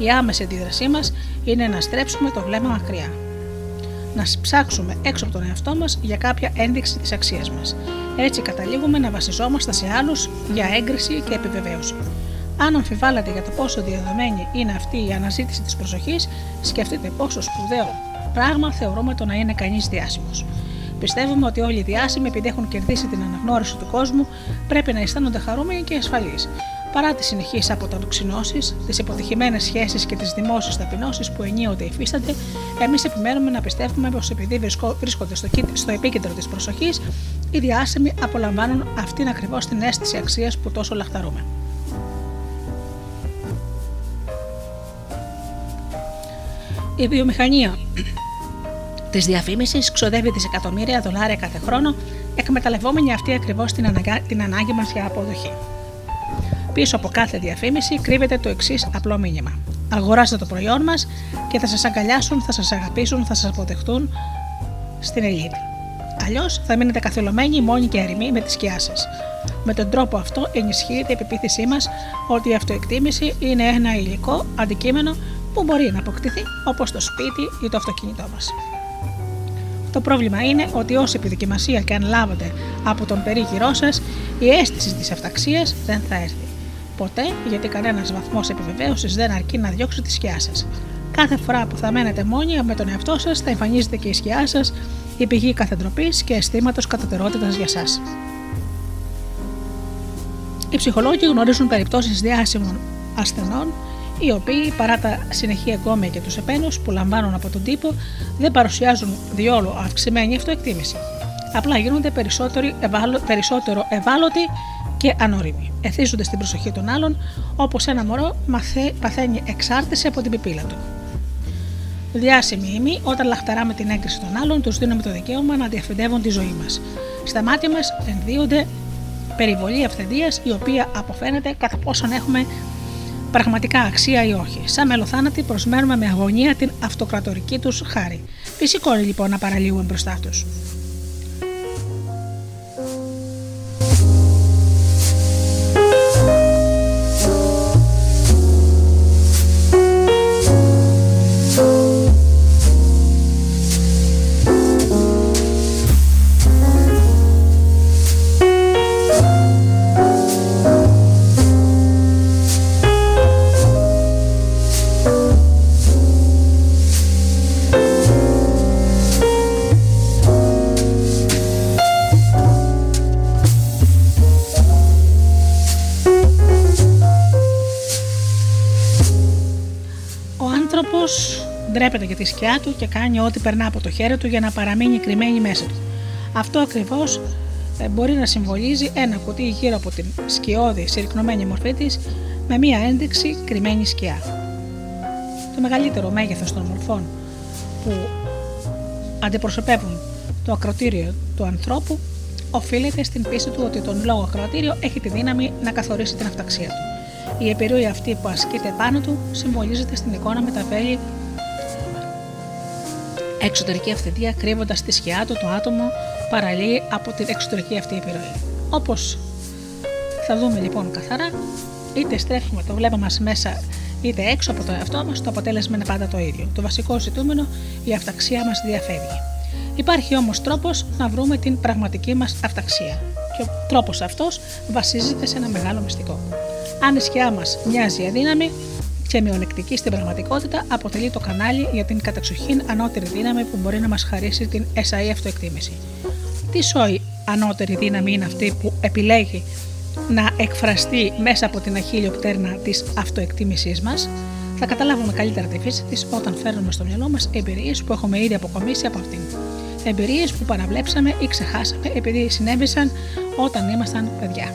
Η άμεση αντίδρασή μας είναι να στρέψουμε το βλέμμα μακριά. Να ψάξουμε έξω από τον εαυτό μας για κάποια ένδειξη της αξίας μας. Έτσι καταλήγουμε να βασιζόμαστε σε άλλους για έγκριση και επιβεβαίωση. Αν αμφιβάλλετε για το πόσο διαδομένη είναι αυτή η αναζήτηση της προσοχής, σκεφτείτε πόσο σπουδαίο πράγμα θεωρούμε το να είναι κανείς διάσημος. Πιστεύουμε ότι όλοι οι διάσημοι, επειδή έχουν κερδίσει την αναγνώριση του κόσμου, πρέπει να αισθάνονται χαρούμενοι και ασφαλείς παρά τις συνεχείς αποτοξινώσεις, τις υποτυχημένες σχέσεις και τις δημόσιες ταπεινώσεις που ενίοτε υφίστανται, εμείς επιμένουμε να πιστεύουμε πως επειδή βρίσκονται στο, στο επίκεντρο της προσοχής, οι διάσημοι απολαμβάνουν αυτήν ακριβώς την αίσθηση αξίας που τόσο λαχταρούμε. Η βιομηχανία της διαφήμισης ξοδεύει δισεκατομμύρια δολάρια κάθε χρόνο, εκμεταλλευόμενη αυτή ακριβώς την, την ανάγκη μας για αποδοχή. Πίσω από κάθε διαφήμιση κρύβεται το εξής απλό μήνυμα. Αγοράστε το προϊόν μας και θα σας αγκαλιάσουν, θα σας αγαπήσουν, θα σας αποδεχτούν στην ελίτ. Αλλιώς θα μείνετε καθυλωμένοι μόνοι και αριμοί με τη σκιά σας. Με τον τρόπο αυτό ενισχύεται η πεποίθησή μας ότι η αυτοεκτίμηση είναι ένα υλικό αντικείμενο που μπορεί να αποκτηθεί όπως το σπίτι ή το αυτοκίνητό μας. Το πρόβλημα είναι ότι όση επιδοκιμασία και αν λάβετε από τον περίγυρό σας, η αίσθηση της αυταξίας δεν θα έρθει. Ποτέ, γιατί κανένας βαθμός επιβεβαίωσης δεν αρκεί να διώξει τη σκιά σας. Κάθε φορά που θα μένετε μόνοι με τον εαυτό σας, θα εμφανίζεται και η σκιά σας, η πηγή καθεντροπής και αισθήματος κατωτερότητας για εσά. Οι ψυχολόγοι γνωρίζουν περιπτώσεις διάσημων ασθενών οι οποίοι παρά τα συνεχή εγκόμια και τους επένους που λαμβάνουν από τον τύπο δεν παρουσιάζουν διόλου αυξημένη αυτοεκτίμηση. Απλά γίνονται περισσότερο ευάλωτοι και ανώριμοι. Εθίζονται στην προσοχή των άλλων, όπως ένα μωρό μαθέ, παθαίνει εξάρτηση από την πιπίλα του. Διάσημοι ημί, όταν λαχταράμε την έγκριση των άλλων, τους δίνουμε το δικαίωμα να διαφεντεύουν τη ζωή μας. Στα μάτια μας ενδύονται περιβολή αυθεντίας, η οποία αποφαίνεται κατά πόσον έχουμε πραγματικά αξία ή όχι. Σαν μελοθάνατοι προσμένουμε με αγωνία την αυτοκρατορική τους χάρη. Φυσικό είναι λοιπόν να παραλύουμε μπροστά τους. Ντρέπεται για τη σκιά του και κάνει ό,τι περνά από το χέρι του για να παραμείνει κρυμμένη μέσα του. Αυτό ακριβώς ε, μπορεί να συμβολίζει ένα κουτί γύρω από την σκιώδη συρρυκνωμένη μορφή της με μία ένδειξη κρυμμένη σκιά. Το μεγαλύτερο μέγεθος των μορφών που αντιπροσωπεύουν το ακροτήριο του ανθρώπου οφείλεται στην πίστη του ότι τον λόγο ακροατήριο έχει τη δύναμη να καθορίσει την αυταξία του. Η επιρροή αυτή που ασκείται πάνω του συμβολίζεται στην εικόνα με τα βέλη εξωτερική αυθεντία κρύβοντας τη σκιά του το άτομο παραλύει από την εξωτερική αυτή επιρροή. Όπως θα δούμε λοιπόν καθαρά, είτε στρέφουμε το βλέμμα μας μέσα είτε έξω από το εαυτό μας, το αποτέλεσμα είναι πάντα το ίδιο. Το βασικό ζητούμενο, η αυταξία μας διαφεύγει. Υπάρχει όμως τρόπος να βρούμε την πραγματική μας αυταξία. Και ο τρόπος αυτός βασίζεται σε ένα μεγάλο μυστικό. Αν η σκιά μας μοιάζει αδύναμη, και μειονεκτική στην πραγματικότητα αποτελεί το κανάλι για την καταξοχήν ανώτερη δύναμη που μπορεί να μας χαρίσει την SAE αυτοεκτίμηση. Τι σόη ανώτερη δύναμη είναι αυτή που επιλέγει να εκφραστεί μέσα από την αχίλιο πτέρνα της αυτοεκτίμησής μας, θα καταλάβουμε καλύτερα τη φύση της όταν φέρνουμε στο μυαλό μας εμπειρίες που έχουμε ήδη αποκομίσει από αυτήν. Εμπειρίες που παραβλέψαμε ή ξεχάσαμε επειδή συνέβησαν όταν ήμασταν παιδιά.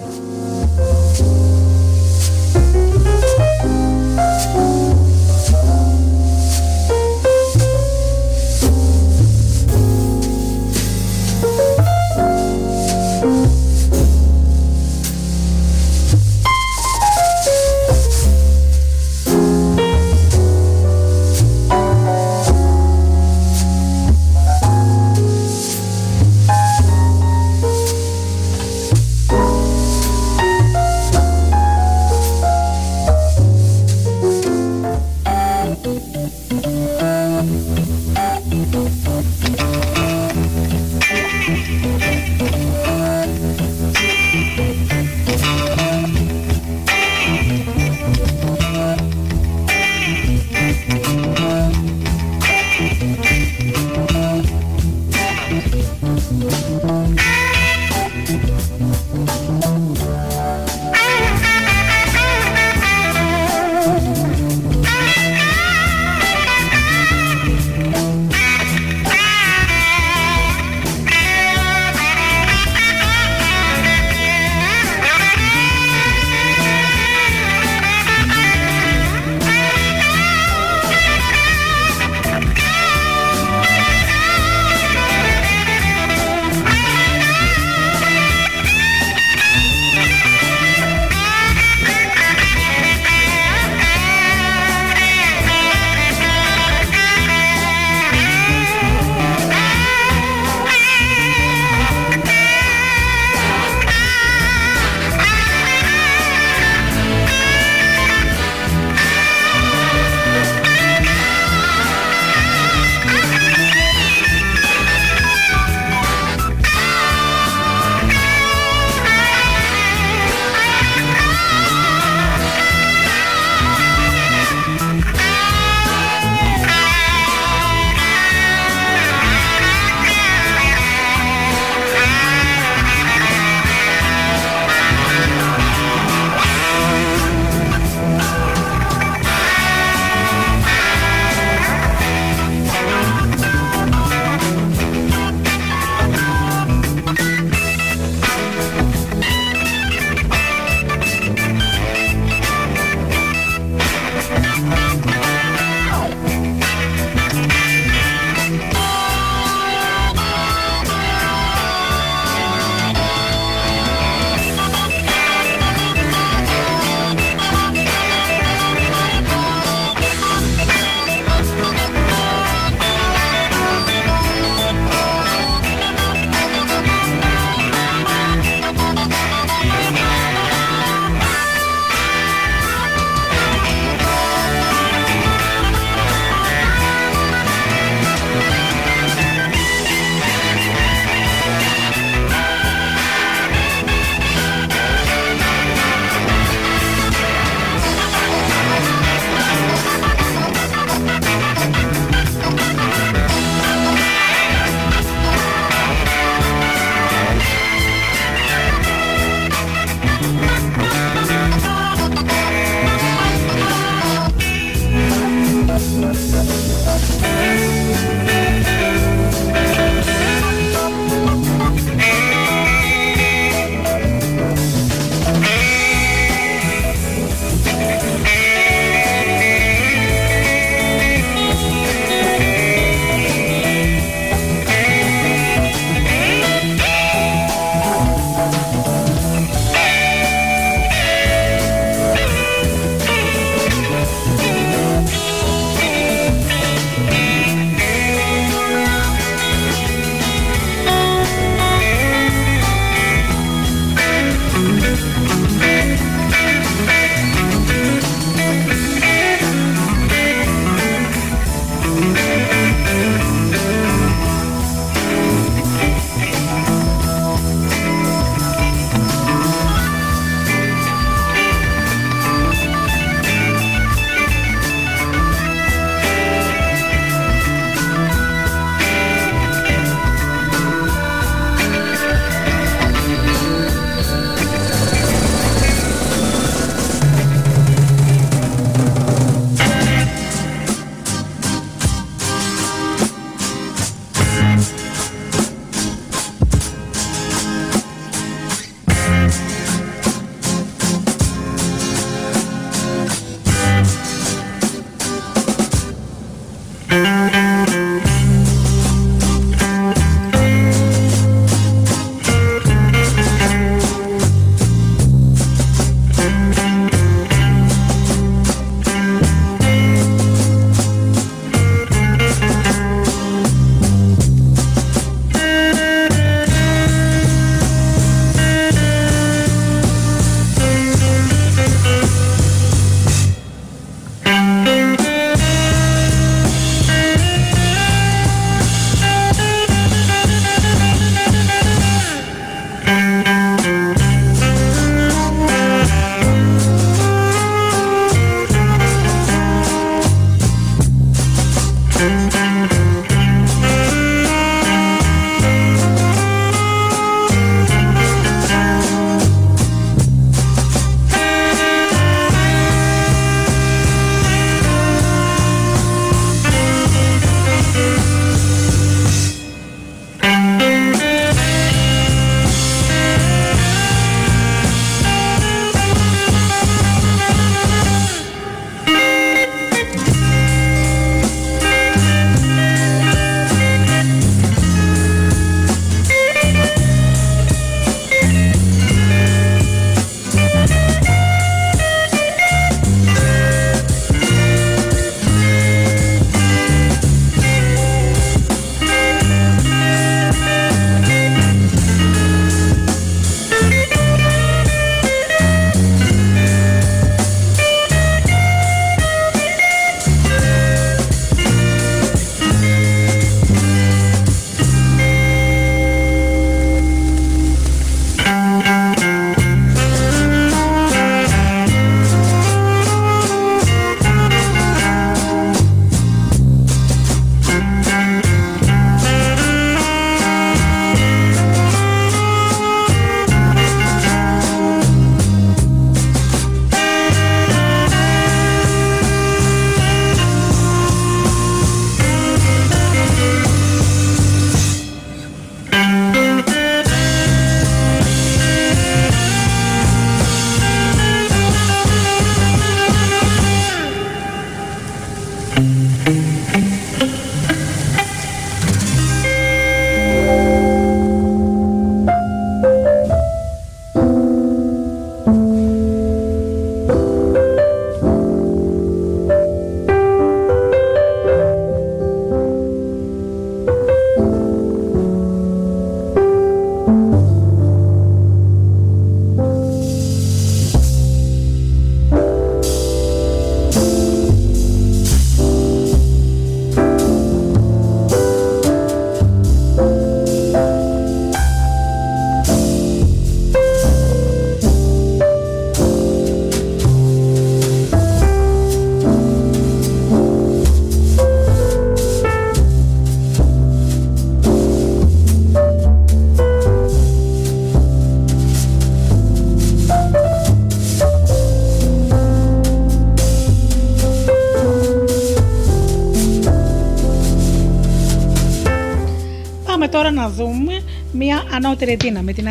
Ανώτερη δύναμη, την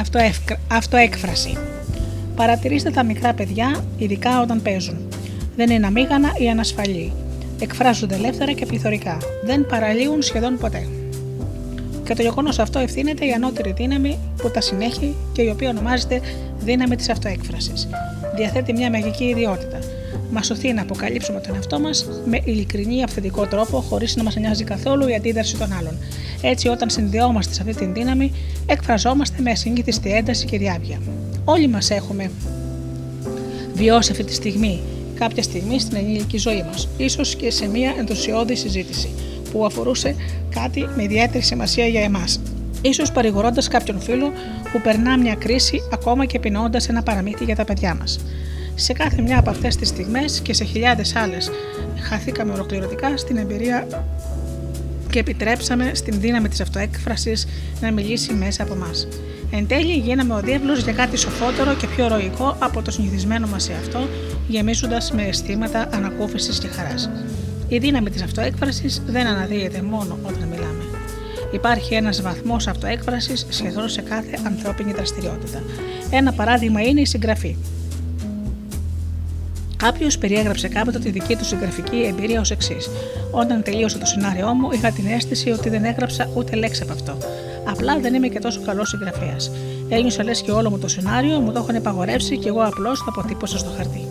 αυτοέκφραση. Παρατηρήστε τα μικρά παιδιά, ειδικά όταν παίζουν. Δεν είναι αμήγανα ή ανασφαλή. Εκφράζονται ελεύθερα και πληθωρικά. Δεν παραλύουν σχεδόν ποτέ. Και το γεγονός αυτό ευθύνεται η ανώτερη δύναμη που τα συνέχει και η οποία ονομάζεται δύναμη της αυτοέκφρασης. Διαθέτει μια μαγική ιδιότητα. Μας σωθεί να αποκαλύψουμε τον εαυτό μας με ειλικρινή, αυθεντικό τρόπο, χωρίς να μας νοιάζει καθόλου η αντίδραση των άλλων. Έτσι, όταν συνδυόμαστε σε αυτή την δύναμη, εκφραζόμαστε με ασυνήθιστη ένταση και διάβια. Όλοι μας έχουμε βιώσει αυτή τη στιγμή, κάποια στιγμή στην ενήλικη ζωή μας, ίσως και σε μια ενθουσιώδη συζήτηση που αφορούσε κάτι με ιδιαίτερη σημασία για εμάς. Ίσως παρηγορώντας κάποιον φίλο που περνά μια κρίση ακόμα και πεινώντας ένα παραμύθι για τα παιδιά μας. Σε κάθε μια από αυτές τις στιγμές και σε χιλιάδες άλλες χαθήκαμε ολοκληρωτικά στην εμπειρία και επιτρέψαμε στην δύναμη της αυτοέκφρασης να μιλήσει μέσα από εμά. Εν τέλει, γίναμε ο διάβλο για κάτι σοφότερο και πιο ροϊκό από το συνηθισμένο μας σε αυτό, γεμίζοντας με αισθήματα ανακούφισης και χαράς. Η δύναμη της αυτοέκφρασης δεν αναδύεται μόνο όταν μιλάμε. Υπάρχει ένας βαθμός αυτοέκφρασης σχεδόν σε κάθε ανθρώπινη δραστηριότητα. Ένα παράδειγμα είναι η συγγραφή. Κάποιος περιέγραψε κάποτε τη δική του συγγραφική εμπειρία ως εξής: Όταν τελείωσε το σενάριό μου, είχα την αίσθηση ότι δεν έγραψα ούτε λέξη από αυτό. Απλά δεν είμαι και τόσο καλός συγγραφέας. Ένιωσα λες και όλο μου το σενάριο μου το έχουν επαγορεύσει και εγώ απλώς το αποτύπωσα στο χαρτί.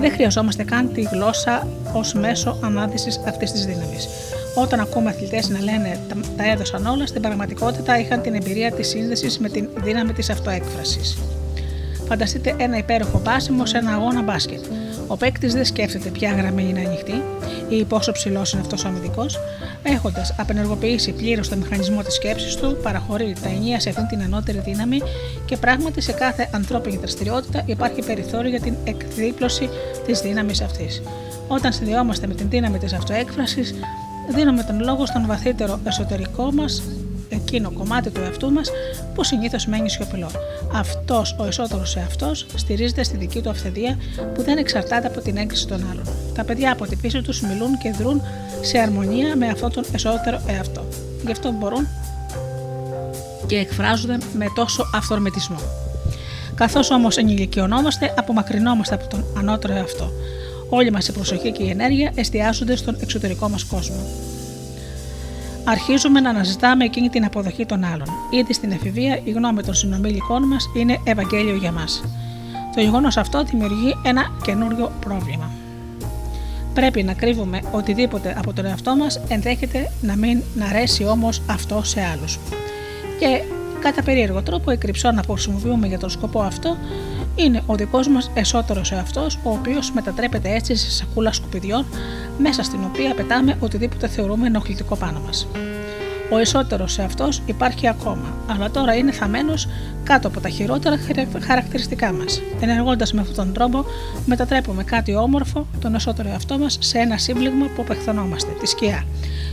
Δεν χρειαζόμαστε καν τη γλώσσα ως μέσο ανάδυσης αυτής της δύναμης. Όταν ακούμε αθλητές να λένε τα έδωσαν όλα, στην πραγματικότητα είχαν την εμπειρία της σύνδεσης με την δύναμη της αυτοέκφρασης. Φανταστείτε ένα υπέροχο πάσιμο σε ένα αγώνα μπάσκετ. Ο παίκτης δεν σκέφτεται ποια γραμμή είναι ανοιχτή ή πόσο ψηλός είναι αυτός ο αμυντικός. Έχοντας απενεργοποιήσει πλήρως το μηχανισμό της σκέψης του, παραχωρεί τα ενία σε αυτήν την ανώτερη δύναμη και πράγματι σε κάθε ανθρώπινη δραστηριότητα υπάρχει περιθώριο για την εκδίπλωση της δύναμης αυτής. Όταν συνδυόμαστε με την δύναμη της αυτοέκφρασης, δίνουμε τον λόγο στον βαθύτερο εσωτερικό μας εκείνο κομμάτι του εαυτού μας που συνήθως μένει σιωπηλό. Αυτός ο εσωτερικό εαυτός στηρίζεται στη δική του αυθεντία που δεν εξαρτάται από την έγκριση των άλλων. Τα παιδιά από τη φύση τους μιλούν και δρούν σε αρμονία με αυτόν τον εσωτερικό εαυτό. Γι' αυτό μπορούν και εκφράζονται με τόσο αυθορμητισμό. Καθώς όμως ενηλικιωνόμαστε, απομακρυνόμαστε από τον ανώτερο εαυτό. Όλη μας η προσοχή και η ενέργεια εστιάζονται στον εξωτερικό μας κόσμο αρχίζουμε να αναζητάμε εκείνη την αποδοχή των άλλων. Ήδη στην εφηβεία, η γνώμη των συνομιλικών μας είναι Ευαγγέλιο για μας. Το γεγονός αυτό δημιουργεί ένα καινούριο πρόβλημα. Πρέπει να κρύβουμε οτιδήποτε από τον εαυτό μας ενδέχεται να μην να αρέσει όμως αυτό σε άλλους. Και κατά περίεργο τρόπο η κρυψώνα που χρησιμοποιούμε για τον σκοπό αυτό είναι ο δικός μας εσωτερικό εαυτός, ο οποίος μετατρέπεται έτσι σε σακούλα σκουπιδιών, μέσα στην οποία πετάμε οτιδήποτε θεωρούμε ενοχλητικό πάνω μας. Ο εσωτερικό εαυτός υπάρχει ακόμα, αλλά τώρα είναι θαμένος κάτω από τα χειρότερα χαρακτηριστικά μας. Ενεργώντας με αυτόν τον τρόπο, μετατρέπουμε κάτι όμορφο, τον εσωτερικό εαυτό μας, σε ένα σύμπλεγμα που απεχθανόμαστε, τη σκιά.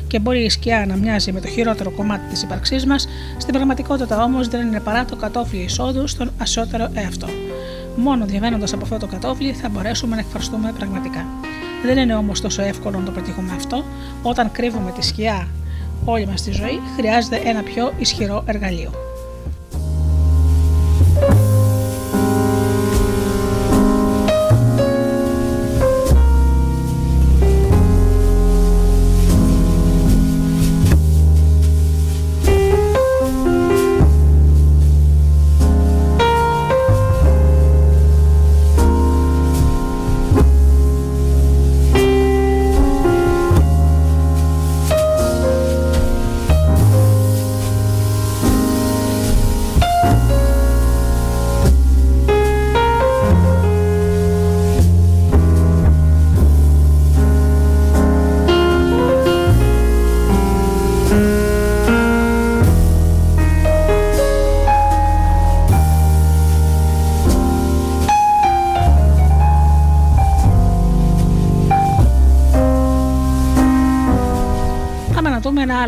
Και μπορεί η σκιά να μοιάζει με το χειρότερο κομμάτι της ύπαρξής μας, στην πραγματικότητα όμως δεν είναι παρά το κατόφλι εισόδου στον ασώτερο εαυτό. Μόνο διαβαίνοντας από αυτό το κατόφλι θα μπορέσουμε να εκφραστούμε πραγματικά. Δεν είναι όμως τόσο εύκολο να το πετύχουμε αυτό. Όταν κρύβουμε τη σκιά όλη μας τη ζωή, χρειάζεται ένα πιο ισχυρό εργαλείο.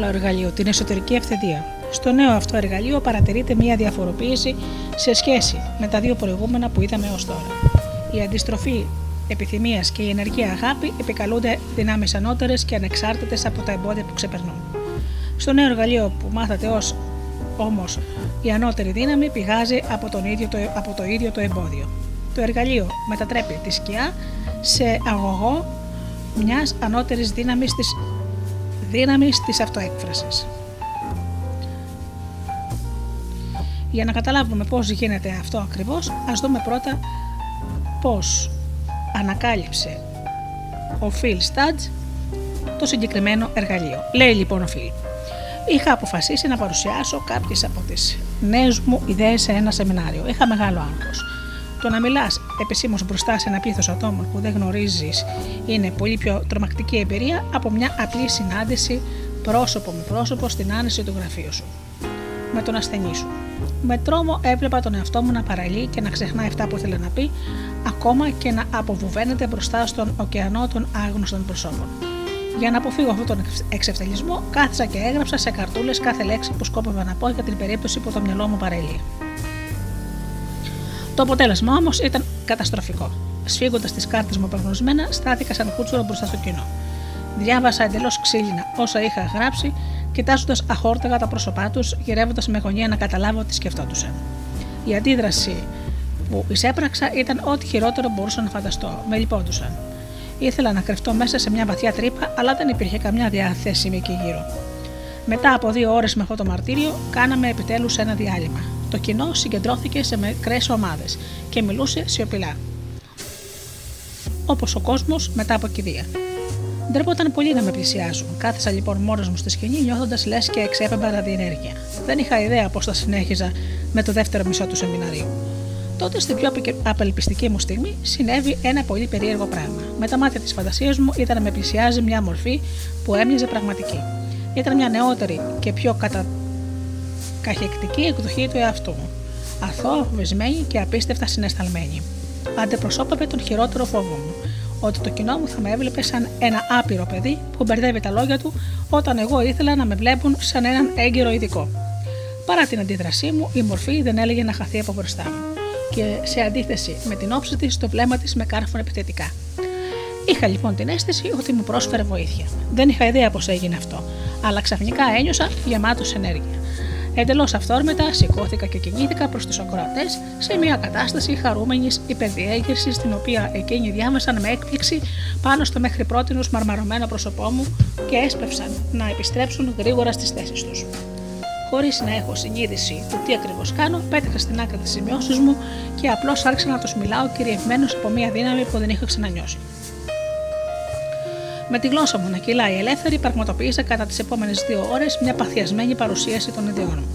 Εργαλείο, την εσωτερική ευθεδία. Στο νέο αυτό εργαλείο παρατηρείται μια διαφοροποίηση σε σχέση με τα δύο προηγούμενα που είδαμε ως τώρα. Η αντιστροφή επιθυμίας και η ενεργή αγάπη επικαλούνται δυνάμεις ανώτερες και ανεξάρτητες από τα εμπόδια που ξεπερνούν. Στο νέο εργαλείο που μάθατε ως όμως η ανώτερη δύναμη πηγάζει από, τον ίδιο το, από το ίδιο το εμπόδιο. Το εργαλείο μετατρέπει τη σκιά σε αγωγό μιας ανώτερης δύναμης της, δύναμης της αυτοέκφρασης. Για να καταλάβουμε πώς γίνεται αυτό ακριβώς, ας δούμε πρώτα πώς ανακάλυψε ο Phil Stadge το συγκεκριμένο εργαλείο. Λέει λοιπόν ο Phil. Είχα αποφασίσει να παρουσιάσω κάποιες από τις νέες μου ιδέες σε ένα σεμινάριο. Είχα μεγάλο άγχος. Το να μιλάς επισήμως μπροστά σε ένα πλήθος ατόμων που δεν γνωρίζεις είναι πολύ πιο τρομακτική εμπειρία από μια απλή συνάντηση πρόσωπο με πρόσωπο στην άνεση του γραφείου σου. Με τον ασθενή σου. Με τρόμο έβλεπα τον εαυτό μου να παραλύει και να ξεχνάει αυτά που ήθελε να πει, ακόμα και να αποβουβαίνεται μπροστά στον ωκεανό των άγνωστων προσώπων. Για να αποφύγω αυτόν τον εξευτελισμό, κάθισα και έγραψα σε καρτούλες κάθε λέξη που σκόπευα να πω για την περίπτωση που το μυαλό μου παρέλυε. Το αποτέλεσμα όμως ήταν καταστροφικό. Σφίγγοντας τις κάρτες μου απεγνωσμένα, στάθηκα σαν κούτσουρο μπροστά στο κοινό. Διάβασα εντελώς ξύλινα όσα είχα γράψει, κοιτάζοντας αχόρταγα τα πρόσωπά τους, γυρεύοντας με γωνία να καταλάβω τι σκεφτόντουσαν. Η αντίδραση που εισέπραξα ήταν ό,τι χειρότερο μπορούσα να φανταστώ. Με λυπόντουσαν. Ήθελα να κρυφτώ μέσα σε μια βαθιά τρύπα, αλλά δεν υπήρχε καμιά διαθέσιμη εκεί γύρω. Μετά από δύο ώρες με αυτό το μαρτύριο, κάναμε επιτέλους ένα διάλειμμα. Το κοινό συγκεντρώθηκε σε μικρές ομάδες και μιλούσε σιωπηλά. Όπως ο κόσμος μετά από κηδεία. Ντρεπόταν πολύ να με πλησιάζουν. Κάθισα λοιπόν μόνος μου στη σκηνή, νιώθοντας λες και εξέπεμπα ραδιενέργεια. Δεν είχα ιδέα πώς θα συνέχιζα με το δεύτερο μισό του σεμιναρίου. Τότε, στην πιο απελπιστική μου στιγμή, συνέβη ένα πολύ περίεργο πράγμα. Με τα μάτια της φαντασίας μου ήταν να με πλησιάζει μια μορφή που έμοιαζε πραγματική. Ήταν μια νεότερη και πιο κατα καχεκτική εκδοχή του εαυτού μου. Αθώα, φοβισμένη και απίστευτα συναισθαλμένη. Αντεπροσώπευε τον χειρότερο φόβο μου, ότι το κοινό μου θα με έβλεπε σαν ένα άπειρο παιδί που μπερδεύει τα λόγια του όταν εγώ ήθελα να με βλέπουν σαν έναν έγκυρο ειδικό. Παρά την αντίδρασή μου, η μορφή δεν έλεγε να χαθεί από μπροστά μου και σε αντίθεση με την όψη της, το βλέμμα της με κάρφωνε επιθετικά. Είχα λοιπόν την αίσθηση ότι μου πρόσφερε βοήθεια. Δεν είχα ιδέα πώς έγινε αυτό, αλλά ξαφνικά ένιωσα γεμάτος ενέργεια. Εντελώς αυθόρμητα σηκώθηκα και κινήθηκα προς τους ακροατές σε μια κατάσταση χαρούμενης υπερδιέγερσης, την οποία εκείνοι διάβασαν με έκπληξη πάνω στο μέχρι πρότινο μαρμαρωμένο πρόσωπό μου και έσπευσαν να επιστρέψουν γρήγορα στις θέσεις τους. Χωρίς να έχω συνείδηση του τι ακριβώς κάνω, πέτυχα στην άκρη τις σημειώσεις μου και απλώς άρχισα να τους μιλάω κυριευμένο από μια δύναμη που δεν είχα ξανανιώσει. Με τη γλώσσα μου να κυλάει ελεύθερη, πραγματοποίησα κατά τις επόμενες δύο ώρες μια παθιασμένη παρουσίαση των ιδεών μου.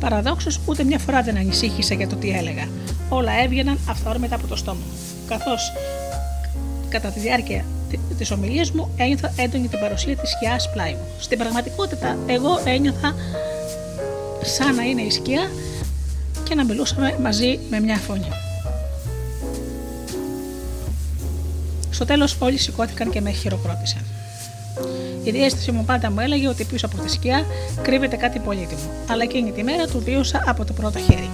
Παραδόξως, ούτε μια φορά δεν ανησύχησα για το τι έλεγα. Όλα έβγαιναν αυθόρμητα από το στόμα μου. Καθώς κατά τη διάρκεια της ομιλίας μου ένιωθα έντονη την παρουσία της σκιάς πλάι μου. Στην πραγματικότητα, εγώ ένιωθα σαν να είναι η σκιά και να μιλούσαμε μαζί με μια φωνή. Στο τέλος, όλοι σηκώθηκαν και με χειροκρότησαν. Η διέστηση μου πάντα μου έλεγε ότι πίσω από τη σκιά κρύβεται κάτι πολύτιμο, αλλά εκείνη τη μέρα του βίωσα από το πρώτο χέρι.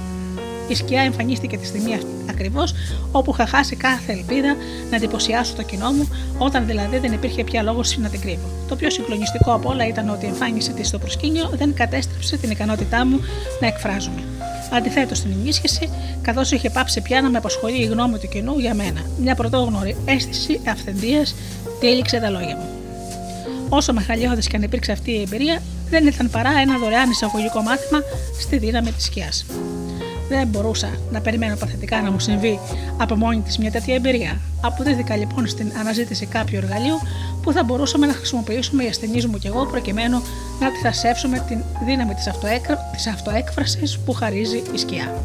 Η σκιά εμφανίστηκε τη στιγμή ακριβώς όπου είχα χάσει κάθε ελπίδα να εντυπωσιάσω το κοινό μου, όταν δηλαδή δεν υπήρχε πια λόγος να την κρύβω. Το πιο συγκλονιστικό από όλα ήταν ότι η εμφάνιση της στο προσκήνιο δεν κατέστρεψε την ικανότητά μου να εκφράζομαι. Αντιθέτως, στην ενίσχυση, καθώς είχε πάψει πια να με απασχολεί η γνώμη του κοινού για μένα. Μια πρωτόγνωρη αίσθηση αυθεντίας τήληξε τα λόγια μου. Όσο μεγαλειώδης και αν υπήρξε αυτή η εμπειρία, δεν ήταν παρά ένα δωρεάν εισαγωγικό μάθημα στη δύναμη της σκιάς. Δεν μπορούσα να περιμένω παθητικά να μου συμβεί από μόνη της μια τέτοια εμπειρία. Αποδίδηκα λοιπόν στην αναζήτηση κάποιου εργαλείου που θα μπορούσαμε να χρησιμοποιήσουμε οι ασθενείς μου και εγώ προκειμένου να αντιθασεύσουμε την δύναμη της αυτοέκφρασης που χαρίζει η σκιά.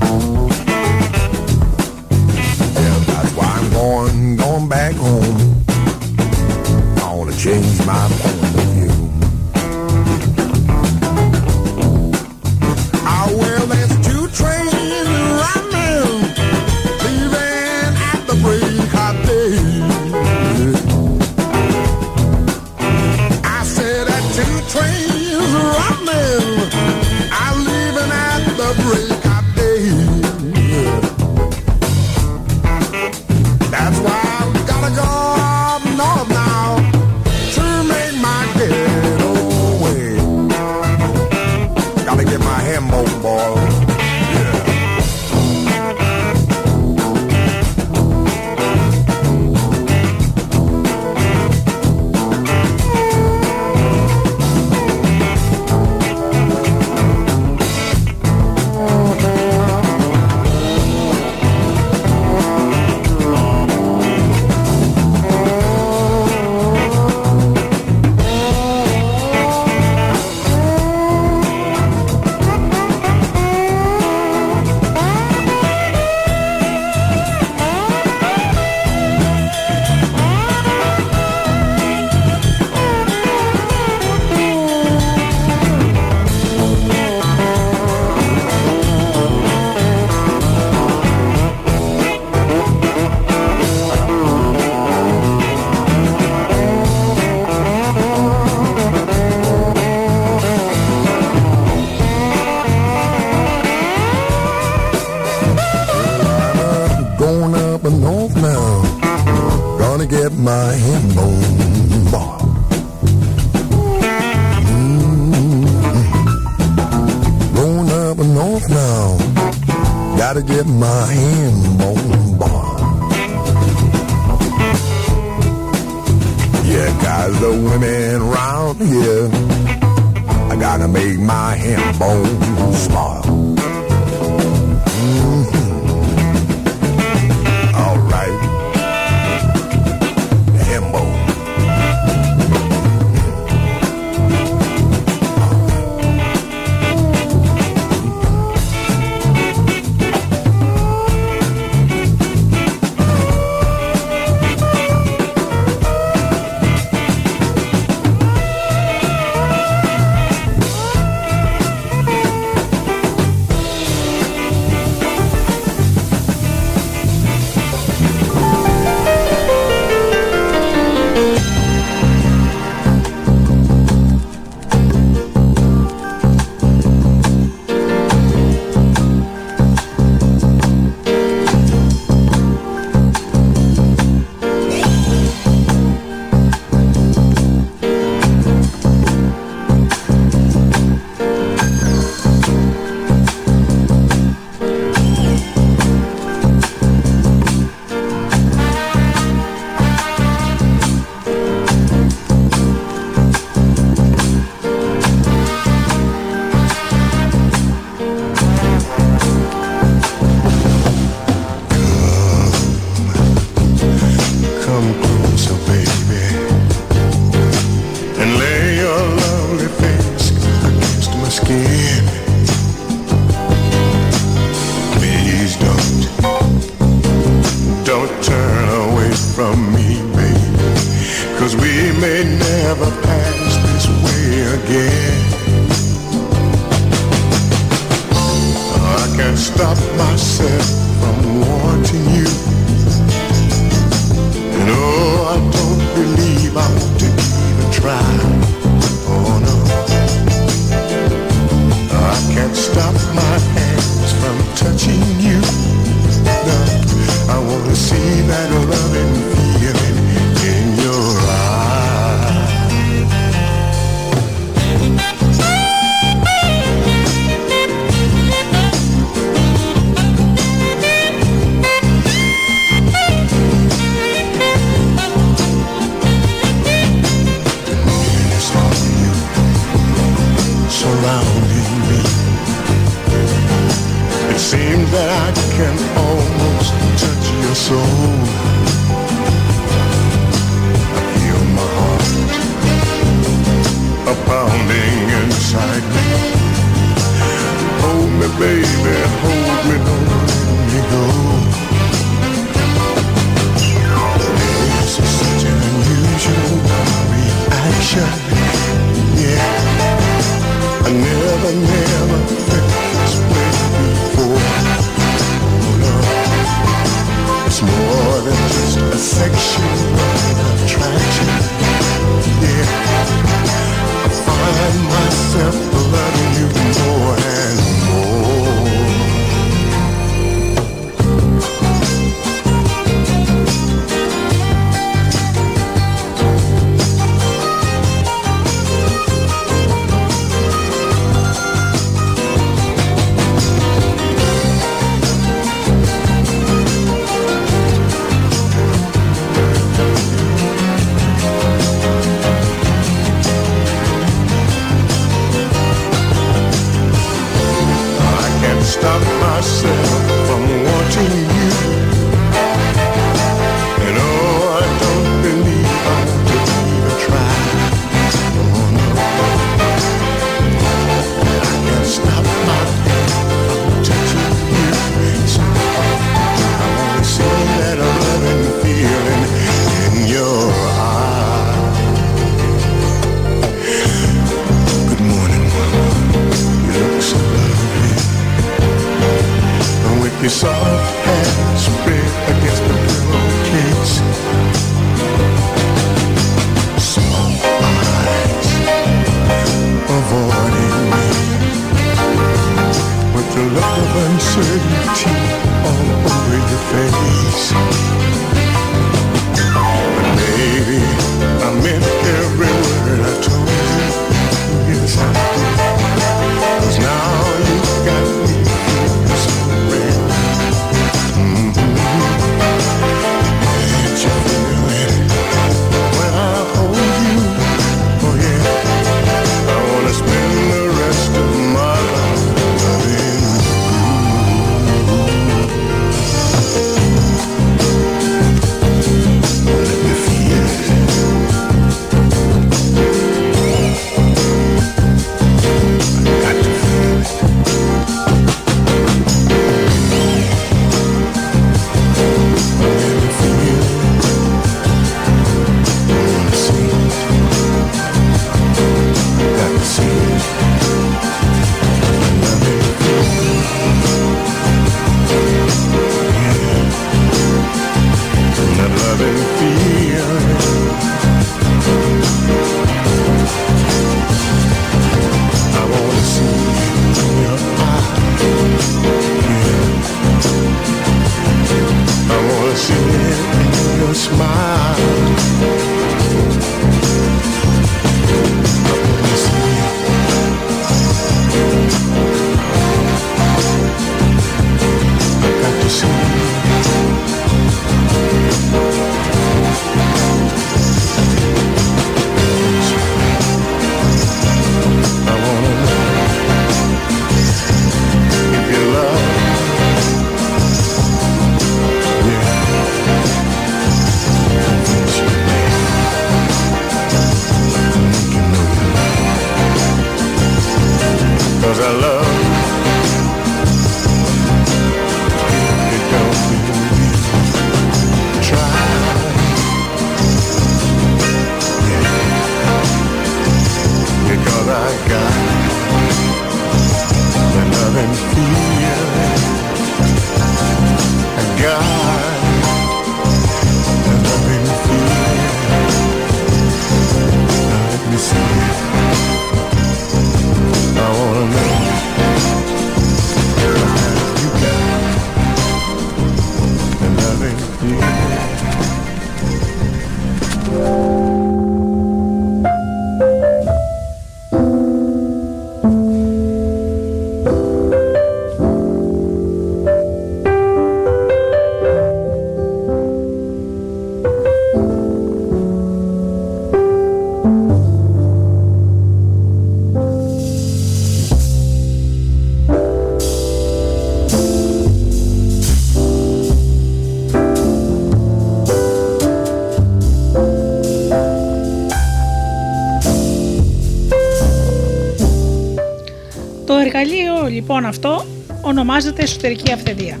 Ονομάζεται εσωτερική αυθεντία.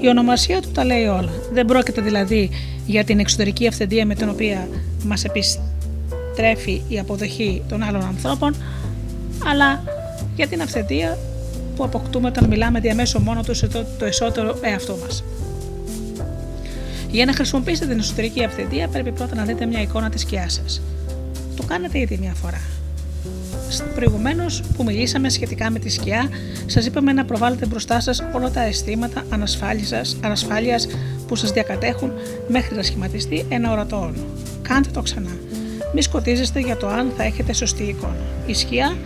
Η ονομασία του τα λέει όλα. Δεν πρόκειται δηλαδή για την εξωτερική αυθεντία με την οποία μας επιστρέφει η αποδοχή των άλλων ανθρώπων, αλλά για την αυθεντία που αποκτούμε όταν μιλάμε διαμέσω μόνο του το εσωτερικό εαυτό μας. Για να χρησιμοποιήσετε την εσωτερική αυθεντία πρέπει πρώτα να δείτε μια εικόνα της σκιάς σας. Το κάνετε ήδη μια φορά. Προηγουμένως που μιλήσαμε σχετικά με τη σκιά, σας είπαμε να προβάλλετε μπροστά σας όλα τα αισθήματα ανασφάλειας που σας διακατέχουν μέχρι να σχηματιστεί ένα ορατό όνο. Κάντε το ξανά. Μη σκοτίζεστε για το αν θα έχετε σωστή εικόνα. Η σκιά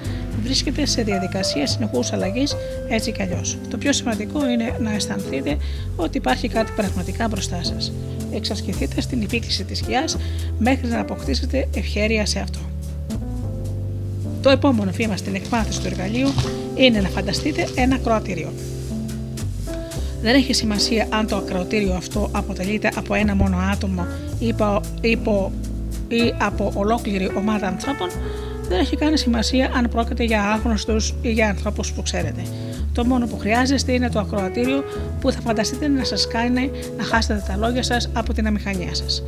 βρίσκεται σε διαδικασία συνεχούς αλλαγής έτσι κι αλλιώς. Το πιο σημαντικό είναι να αισθανθείτε ότι υπάρχει κάτι πραγματικά μπροστά σας. Εξασκηθείτε στην επίκληση της σκιάς μέχρι να αποκτήσετε ευχέρεια σε αυτό. Το επόμενο βήμα στην εκμάθηση του εργαλείου είναι να φανταστείτε ένα ακροατήριο. Δεν έχει σημασία αν το ακροατήριο αυτό αποτελείται από ένα μόνο άτομο ή από ολόκληρη ομάδα ανθρώπων, δεν έχει κάνει σημασία αν πρόκειται για άγνωστους ή για ανθρώπους που ξέρετε. Το μόνο που χρειάζεστε είναι το ακροατήριο που θα φανταστείτε να σας κάνει να χάσετε τα λόγια σας από την αμηχανία σας.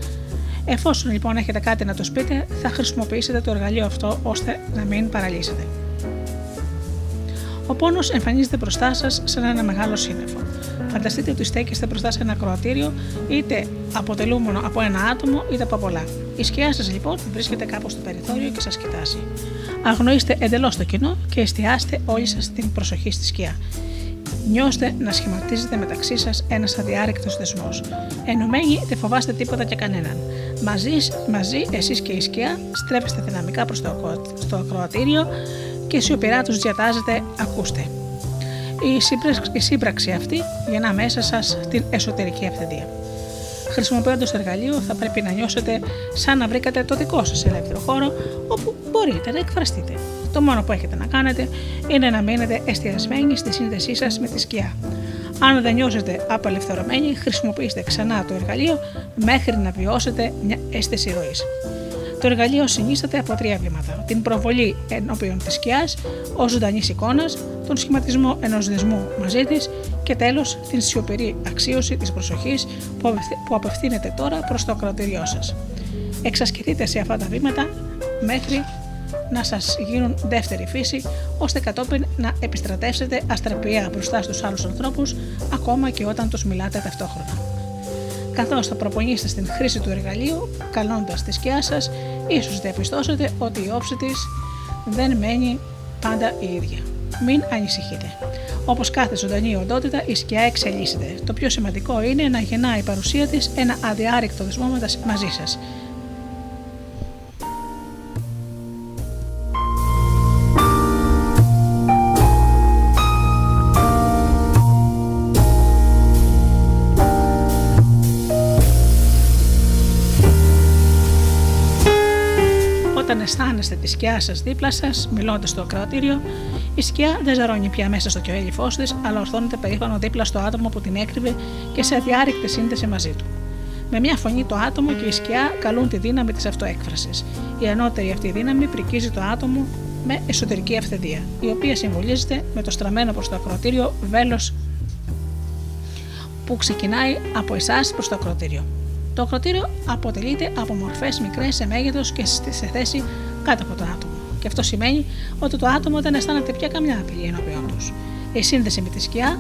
Εφόσον λοιπόν έχετε κάτι να το σπείτε, θα χρησιμοποιήσετε το εργαλείο αυτό ώστε να μην παραλύσετε. Ο πόνος εμφανίζεται μπροστά σας σαν ένα μεγάλο σύννεφο. Φανταστείτε ότι στέκεστε μπροστά σε ένα κροατήριο, είτε αποτελούμενο από ένα άτομο είτε από πολλά. Η σκιά σας λοιπόν βρίσκεται κάπου στο περιθώριο και σας κοιτάζει. Αγνοήστε εντελώς το κοινό και εστιάστε όλοι σας την προσοχή στη σκιά. Νιώστε να σχηματίζετε μεταξύ σας ένας αδιάρρηκτος δεσμός. Ενωμένοι δεν φοβάστε τίποτα και κανέναν. Μαζί, μαζί εσείς και η σκιά στρέφεστε δυναμικά προς το, το ακροατήριο και σιωπηρά τους διατάζετε ακούστε. Η σύμπραξη, η σύμπραξη αυτή γεννά μέσα σας την εσωτερική αυθεντία. Χρησιμοποιώντας το εργαλείο, θα πρέπει να νιώσετε σαν να βρήκατε το δικό σας ελεύθερο χώρο όπου μπορείτε να εκφραστείτε. Το μόνο που έχετε να κάνετε είναι να μείνετε εστιασμένοι στη σύνδεσή σας με τη σκιά. Αν δεν νιώσετε απελευθερωμένοι, χρησιμοποιήστε ξανά το εργαλείο μέχρι να βιώσετε μια αίσθηση ροής. Το εργαλείο συνίσταται από τρία βήματα: την προβολή ενώπιον της σκιάς ω ζωντανής εικόνας, τον σχηματισμό ενός δεσμού μαζί της και τέλος την σιωπηρή αξίωση της προσοχής που απευθύνεται τώρα προς το ακροατήριό σας. Εξασκηθείτε σε αυτά τα βήματα μέχρι να σας γίνουν δεύτερη φύση, ώστε κατόπιν να επιστρατεύσετε αστραπία μπροστά στους άλλους ανθρώπους, ακόμα και όταν τους μιλάτε ταυτόχρονα. Καθώς θα προπονήσετε στην χρήση του εργαλείου, καλώντας τη σκιά σας, ίσως διαπιστώσετε ότι η όψη της δεν μένει πάντα η ίδια. Μην ανησυχείτε. Όπως κάθε ζωντανή οντότητα, η σκιά εξελίσσεται. Το πιο σημαντικό είναι να γεννά η παρουσία της ένα αδιάρρηκτο δεσμό μαζί σας. Αισθάνεστε τη σκιά σας δίπλα σας, μιλώντας στο ακροατήριο, η σκιά δεν ζαρώνει πια μέσα στο κιοέλυφό της, αλλά ορθώνεται περήφανο δίπλα στο άτομο που την έκρυβε και σε αδιάρρηκτη σύνδεση μαζί του. Με μια φωνή το άτομο και η σκιά καλούν τη δύναμη της αυτοέκφρασης. Η ανώτερη αυτή δύναμη πρικίζει το άτομο με εσωτερική αυθεντία, η οποία συμβολίζεται με το στραμμένο προς το ακροατήριο βέλος που ξεκινάει από εσάς προς το ακροατήριο. Το ακροτήριο αποτελείται από μορφές μικρές σε μέγεθος και σε θέση κάτω από το άτομο. Και αυτό σημαίνει ότι το άτομο δεν αισθάνεται πια καμιά απειλή ενώπιον τους. Η σύνδεση με τη σκιά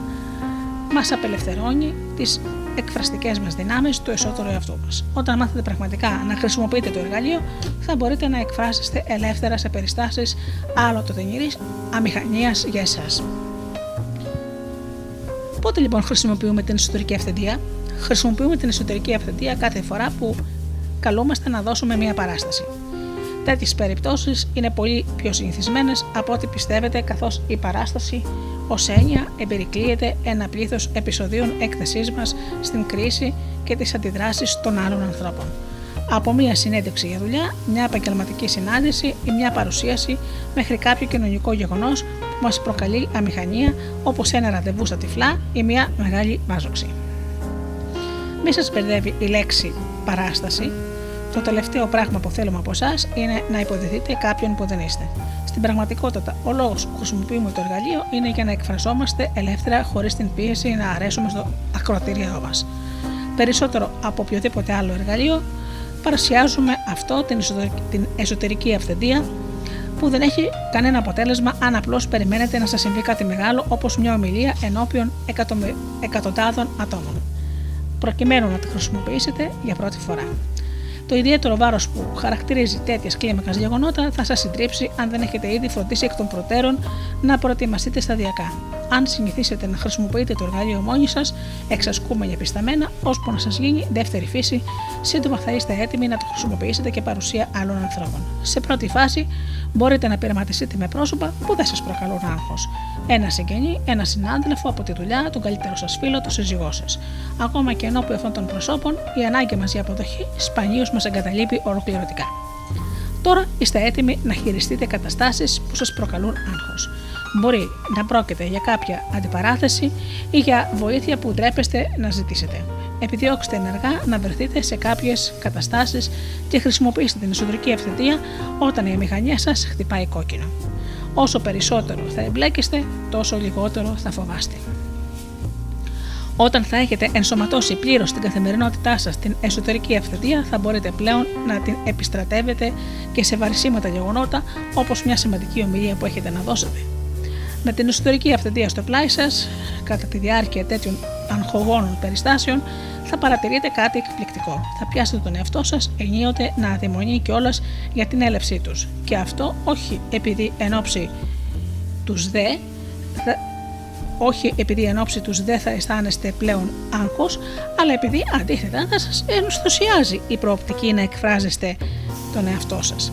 μας απελευθερώνει τις εκφραστικές μας δυνάμεις του εσωτερικού εαυτού μας. Όταν μάθετε πραγματικά να χρησιμοποιείτε το εργαλείο, θα μπορείτε να εκφράσετε ελεύθερα σε περιστάσεις άλλο το αμηχανίας για εσάς. Πότε λοιπόν χρησιμοποιούμε την εσωτερική αυθεντία, χρησιμοποιούμε την εσωτερική αυθεντία κάθε φορά που καλούμαστε να δώσουμε μια παράσταση. Τέτοιες περιπτώσεις είναι πολύ πιο συνηθισμένες από ό,τι πιστεύετε, καθώς η παράσταση ως έννοια εμπερικλείεται ένα πλήθος επεισοδίων έκθεσής μας στην κρίση και τις αντιδράσεις των άλλων ανθρώπων. Από μια συνέντευξη για δουλειά, μια επαγγελματική συνάντηση ή μια παρουσίαση μέχρι κάποιο κοινωνικό γεγονός που μας προκαλεί αμηχανία, όπως ένα ραντεβού στα τυφλά ή μια μεγάλη μάζοξη. Μη σας μπερδεύει η λέξη παράσταση. Το τελευταίο πράγμα που θέλουμε από εσάς είναι να υποδεθείτε κάποιον που δεν είστε. Στην πραγματικότητα, ο λόγος που χρησιμοποιούμε το εργαλείο είναι για να εκφραζόμαστε ελεύθερα χωρίς την πίεση να αρέσουμε στο ακροτήριό μας. Περισσότερο από οποιοδήποτε άλλο εργαλείο, παρουσιάζουμε αυτό την εσωτερική αυθεντία που δεν έχει κανένα αποτέλεσμα αν απλώς περιμένετε να σας συμβεί κάτι μεγάλο όπως μια ομιλία ενώπιον εκατοντάδων ατόμων, προκειμένου να τη χρησιμοποιήσετε για πρώτη φορά. Το ιδιαίτερο βάρος που χαρακτηρίζει τέτοια κλίμακα γεγονότα θα σας συντρίψει αν δεν έχετε ήδη φροντίσει εκ των προτέρων να προετοιμαστείτε σταδιακά. Αν συνηθίσετε να χρησιμοποιείτε το εργαλείο μόνοι σας, εξασκούμενοι επισταμένα, ώσπου να σας γίνει δεύτερη φύση, σύντομα θα είστε έτοιμοι να το χρησιμοποιήσετε και παρουσία άλλων ανθρώπων. Σε πρώτη φάση, μπορείτε να πειραματιστείτε με πρόσωπα που δεν σας προκαλούν άγχος. Ένα συγγενή, ένα συνάδελφο από τη δουλειά, τον καλύτερο σας φίλο, το σύζυγό σας. Ακόμα και ενώπιον αυτών των προσώπων, η ανάγκη μας για αποδοχή σπανίως μας εγκαταλείπει ολοκληρωτικά. Τώρα είστε έτοιμοι να χειριστείτε καταστάσεις που σας προκαλούν άγχος. Μπορεί να πρόκειται για κάποια αντιπαράθεση ή για βοήθεια που ντρέπεστε να ζητήσετε. Επιδιώξτε ενεργά να βρεθείτε σε κάποιες καταστάσεις και χρησιμοποιήστε την εσωτερική ευθυντία όταν η μηχανία σας χτυπάει κόκκινο. Όσο περισσότερο θα εμπλέκεστε, τόσο λιγότερο θα φοβάστε. Όταν θα έχετε ενσωματώσει πλήρως στην καθημερινότητά σας την εσωτερική αυθεντία, θα μπορείτε πλέον να την επιστρατεύετε και σε βαρισίματα γεγονότα, όπως μια σημαντική ομιλία που έχετε να δώσετε. Με την εσωτερική αυθεντία στο πλάι σας, κατά τη διάρκεια τέτοιων αγχογόνων περιστάσεων, θα παρατηρείτε κάτι εκπληκτικό. Θα πιάσετε τον εαυτό σας ενίοτε να αδειμονεί κιόλας για την έλευσή τους. Και αυτό όχι επειδή εν ώψη τους δε, όχι επειδή εν ώψη τους δεν θα αισθάνεστε πλέον άγχος, αλλά επειδή αντίθετα θα σας ενθουσιάζει η προοπτική να εκφράζεστε τον εαυτό σας.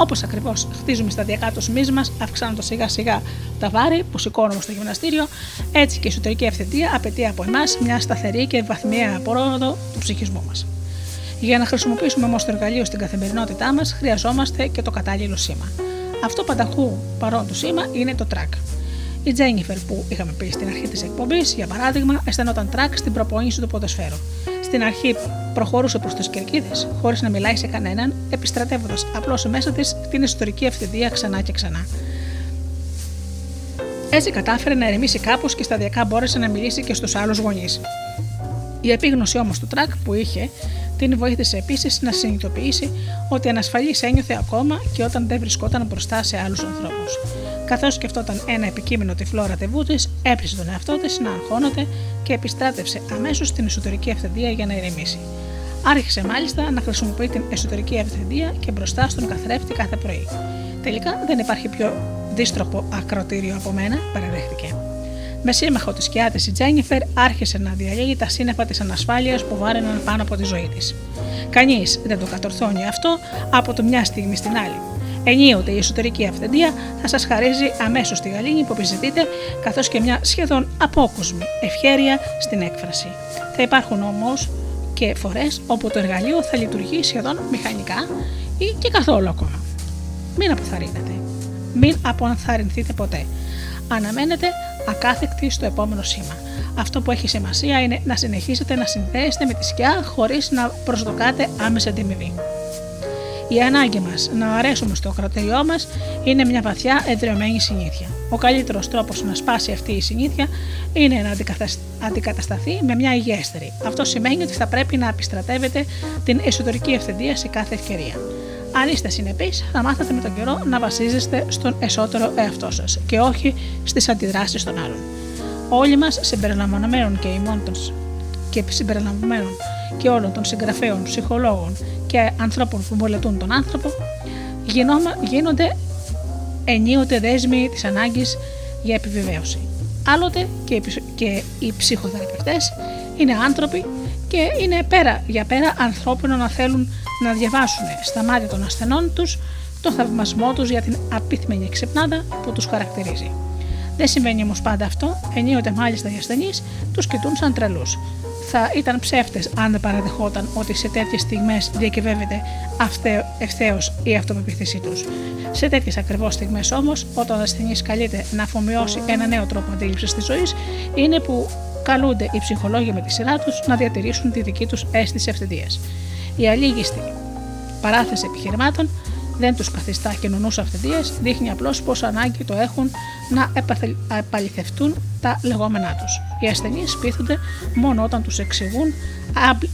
Όπως ακριβώς χτίζουμε σταδιακά το σμί μας, αυξάνοντα σιγά σιγά τα βάρη που σηκώνουμε στο γυμναστήριο, έτσι και η εσωτερική ευθυντία απαιτεί από εμάς μια σταθερή και βαθμιαία πρόοδο του ψυχισμού μας. Για να χρησιμοποιήσουμε όμως το εργαλείο στην καθημερινότητά μας, χρειαζόμαστε και το κατάλληλο σήμα. Αυτό πανταχού παρόν του σήμα είναι το track. Η Τζένιφερ που είχαμε πει στην αρχή της εκπομπής, για παράδειγμα, αισθανόταν track στην προπόνηση του ποδοσφαίρου. Στην αρχή προχωρούσε προς τις κερκίδες, χωρίς να μιλάει σε κανέναν, επιστρατεύοντας απλώς μέσα της την ιστορική ευθυντία ξανά και ξανά. Έτσι κατάφερε να ερεμήσει κάπως και σταδιακά μπόρεσε να μιλήσει και στους άλλους γονείς. Η επίγνωση όμως του τρακ που είχε την βοήθησε επίσης να συνειδητοποιήσει ότι ανασφαλής ένιωθε ακόμα και όταν δεν βρισκόταν μπροστά σε άλλους ανθρώπους. Καθώς σκεφτόταν ένα επικείμενο τυφλό ραντεβού της, έπεισε τον εαυτό της να αγχώνεται και επιστράτευσε αμέσως στην εσωτερική αυθεντία για να ηρεμήσει. Άρχισε μάλιστα να χρησιμοποιεί την εσωτερική αυθεντία και μπροστά στον καθρέφτη κάθε πρωί. Τελικά δεν υπάρχει πιο δίστροπο ακροτήριο από μένα, παραδέχτηκε. Με σύμμαχο της σκιά τη η Τζένιφερ άρχισε να διαλύει τα σύννεφα της ανασφάλειας που βάραιναν πάνω από τη ζωή της. Κανείς δεν το κατορθώνει αυτό από το μια στιγμή στην άλλη. Ενίοτε η εσωτερική αυθεντία θα σας χαρίζει αμέσως τη γαλήνη που επιζητείτε, καθώς και μια σχεδόν απόκοσμη ευχέρεια στην έκφραση. Θα υπάρχουν όμως και φορές όπου το εργαλείο θα λειτουργεί σχεδόν μηχανικά ή και καθόλου ακόμα. Μην αποθαρρύνετε. Μην αποανθαρρυνθείτε ποτέ. Αναμένετε ακάθεκτη στο επόμενο σήμα. Αυτό που έχει σημασία είναι να συνεχίσετε να συνδέεστε με τη σκιά χωρίς να προσδοκάτε άμεσα αντιμοιβή. Η ανάγκη μας να αρέσουμε στο κρατηριό μας είναι μια βαθιά εδρεωμένη συνήθεια. Ο καλύτερος τρόπος να σπάσει αυτή η συνήθεια είναι να αντικατασταθεί με μια υγιέστερη. Αυτό σημαίνει ότι θα πρέπει να επιστρατεύετε την εσωτερική ευθυντία σε κάθε ευκαιρία. Αν είστε συνεπείς, θα μάθετε με τον καιρό να βασίζεστε στον εσωτερικό εαυτό σας και όχι στις αντιδράσεις των άλλων. Όλοι μας, συμπεριλαμβανομένων και ημών και συμπεριλαμβανομένων και όλων των συγγραφέων, ψυχολόγων και ανθρώπων που μολετούν τον άνθρωπο, γίνονται ενίοτε δέσμοι της ανάγκης για επιβεβαίωση. Άλλοτε και οι ψυχοθεραπευτές είναι άνθρωποι και είναι πέρα για πέρα ανθρώπινο να θέλουν να διαβάσουν στα μάτια των ασθενών τους το θαυμασμό τους για την απίθμενη ξυπνάδα που τους χαρακτηρίζει. Δεν συμβαίνει όμως πάντα αυτό, ενίοτε μάλιστα οι ασθενείς τους κοιτούν σαν τρελούς θα ήταν ψεύτες αν δεν παραδεχόταν ότι σε τέτοιες στιγμές διακυβεύεται ευθέως η αυτοπεποίθησή τους. Σε τέτοιες ακριβώς στιγμές όμως, όταν ο ασθενής καλείται να αφομοιώσει ένα νέο τρόπο αντίληψης της ζωής, είναι που καλούνται οι ψυχολόγοι με τη σειρά τους να διατηρήσουν τη δική τους αίσθηση ευθυντίας. Η αλήγιστη παράθεση επιχειρημάτων δεν τους καθιστά κοινωνούς αυθεντίε, δείχνει απλώς πόσο ανάγκη το έχουν να επαληθευτούν τα λεγόμενά τους. Οι ασθενείς πείθονται μόνο όταν τους εξηγούν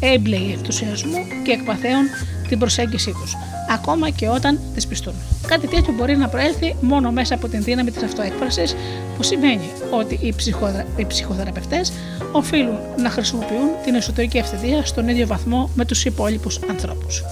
έμπλεοι ενθουσιασμού και εκπαθέουν την προσέγγιση τους, ακόμα και όταν τι πιστούν. Κάτι τέτοιο μπορεί να προέλθει μόνο μέσα από την δύναμη της αυτοέκφρασης, που σημαίνει ότι οι, ψυχοδρα... οι ψυχοθεραπευτές οφείλουν να χρησιμοποιούν την εσωτερική αυθεντία στον ίδιο βαθμό με τους υπόλοιπους ανθρώπους.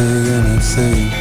Say anything.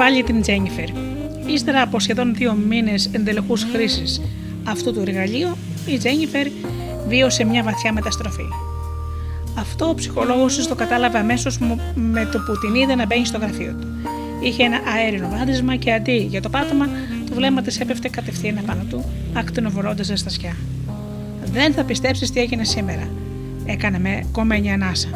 Πάλι την Τζένιφερ. Ύστερα από σχεδόν δύο μήνες εντελεχούς χρήσης αυτού του εργαλείου, η Τζένιφερ βίωσε μια βαθιά μεταστροφή. Αυτό ο ψυχολόγος της το κατάλαβε αμέσως με το που την είδε να μπαίνει στο γραφείο του. Είχε ένα αέρινο βάδισμα και αντί για το πάτωμα, το βλέμμα της έπεφτε κατευθείαν επάνω του, ακτινοβολώντας ζεστασιά. Δεν θα πιστέψεις τι έγινε σήμερα, έκανε με κομμένη ανάσα.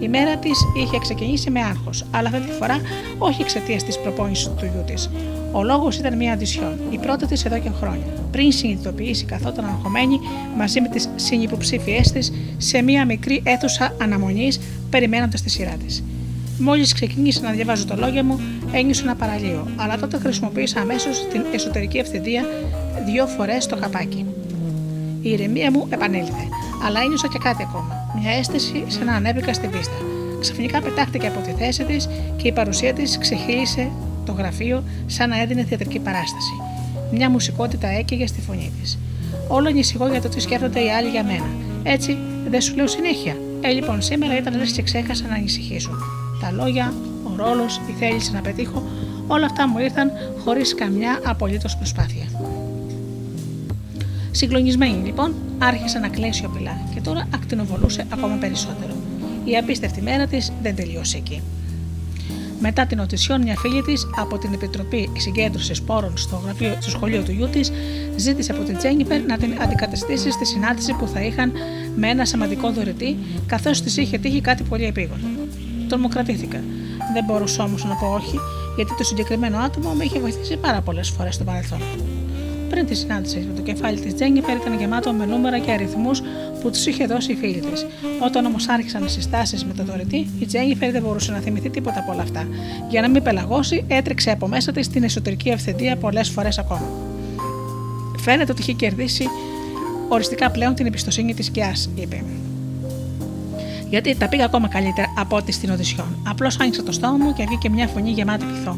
Η μέρα της είχε ξεκινήσει με άγχος, αλλά αυτή τη φορά όχι εξαιτίας της προπόνησης του γιού της. Ο λόγος ήταν μια αντισιόν, η πρώτη της εδώ και χρόνια. Πριν συνειδητοποιήσει, καθόταν αγχωμένη μαζί με τις συνυποψήφιές της σε μια μικρή αίθουσα αναμονής, περιμένοντας τη σειρά της. Μόλις ξεκίνησα να διαβάζω το λόγια μου, ένιωσα ένα παραλίο, αλλά τότε χρησιμοποίησα αμέσως την εσωτερική ευθυντία δύο φορές το καπάκι. Η ηρεμία μου επανέλθε, αλλά ένιωσα και κάτι ακόμα. Μια αίσθηση σαν να ανέβηκα στην πίστα. Ξαφνικά πετάχτηκε από τη θέση της και η παρουσία της ξεχύλισε το γραφείο σαν να έδινε θεατρική παράσταση. Μια μουσικότητα έκαιγε στη φωνή της. Όλο ανησυχώ για το τι σκέφτονται οι άλλοι για μένα. Έτσι, δεν σου λέω συνέχεια. Ε, λοιπόν, σήμερα ήταν λες και ξέχασα να ανησυχήσω. Τα λόγια, ο ρόλος, η θέληση να πετύχω, όλα αυτά μου ήρθαν χωρίς καμιά απολύτως προσπάθεια. Συγκλονισμένη λοιπόν, άρχισε να κλαίει σιωπηλά και τώρα ακτινοβολούσε ακόμα περισσότερο. Η απίστευτη μέρα της δεν τελείωσε εκεί. Μετά την οτισιόν, μια φίλη της από την Επιτροπή Συγκέντρωσης Πόρων στο, γραφείο, στο σχολείο του γιού της ζήτησε από την Τζένιφερ να την αντικαταστήσει στη συνάντηση που θα είχαν με ένα σημαντικό δωρητή, καθώς της είχε τύχει κάτι πολύ επίγον. Τρομοκρατήθηκα. Δεν μπορούσα όμως να πω όχι, γιατί το συγκεκριμένο άτομο με είχε βοηθήσει πάρα πολλές φορές στο παρελθόν. Πριν τη συνάντηση, το κεφάλι της Τζένιφερ ήταν γεμάτο με νούμερα και αριθμούς που τους είχε δώσει η φίλη της. Όταν όμως άρχισαν οι συστάσεις με το δωρητή, η Τζένιφερ δεν μπορούσε να θυμηθεί τίποτα από όλα αυτά. Για να μην πελαγώσει, έτρεξε από μέσα της την εσωτερική ευθυντία πολλές φορές ακόμα. Φαίνεται ότι είχε κερδίσει οριστικά πλέον την εμπιστοσύνη της Κιά, είπε. Γιατί τα πήγα ακόμα καλύτερα από ό,τι στην Οδυσσιόν. Απλώς άνοιξα το στόμα μου και βγήκε μια φωνή γεμάτη πυθό.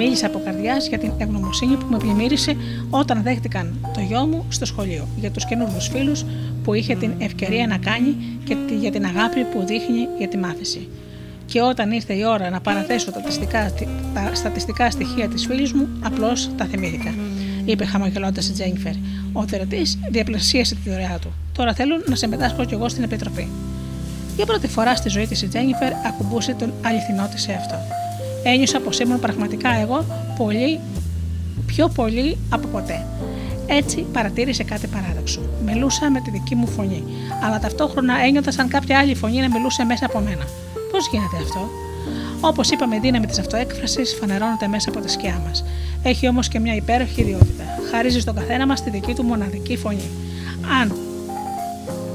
Μίλησα από καρδιάς για την ευγνωμοσύνη που με πλημμύρισε όταν δέχτηκαν το γιο μου στο σχολείο, για τους καινούργιους φίλους που είχε την ευκαιρία να κάνει και για την αγάπη που δείχνει για τη μάθηση. Και όταν ήρθε η ώρα να παραθέσω τα, τα στατιστικά στοιχεία της φίλης μου, απλώς τα θυμήθηκα. Είπε χαμογελώντας η Τζένιφερ. Ο θερατή διαπλασίασε τη δωρεά του. Τώρα θέλω να συμμετάσχω κι εγώ στην επιτροπή. Για πρώτη φορά στη ζωή της η Τζένιφερ ακουμπούσε τον αληθινό της εαυτό ένιωσα πως ήμουν πραγματικά εγώ πολύ, πιο πολύ από ποτέ. Έτσι παρατήρησε κάτι παράδοξο. Μιλούσα με τη δική μου φωνή, αλλά ταυτόχρονα ένιωθα σαν κάποια άλλη φωνή να μιλούσε μέσα από μένα. Πώς γίνεται αυτό, Όπως είπαμε, η δύναμη της αυτοέκφρασης φανερώνεται μέσα από τη σκιά μας. Έχει όμως και μια υπέροχη ιδιότητα. Χαρίζει στον καθένα μας τη δική του μοναδική φωνή. Αν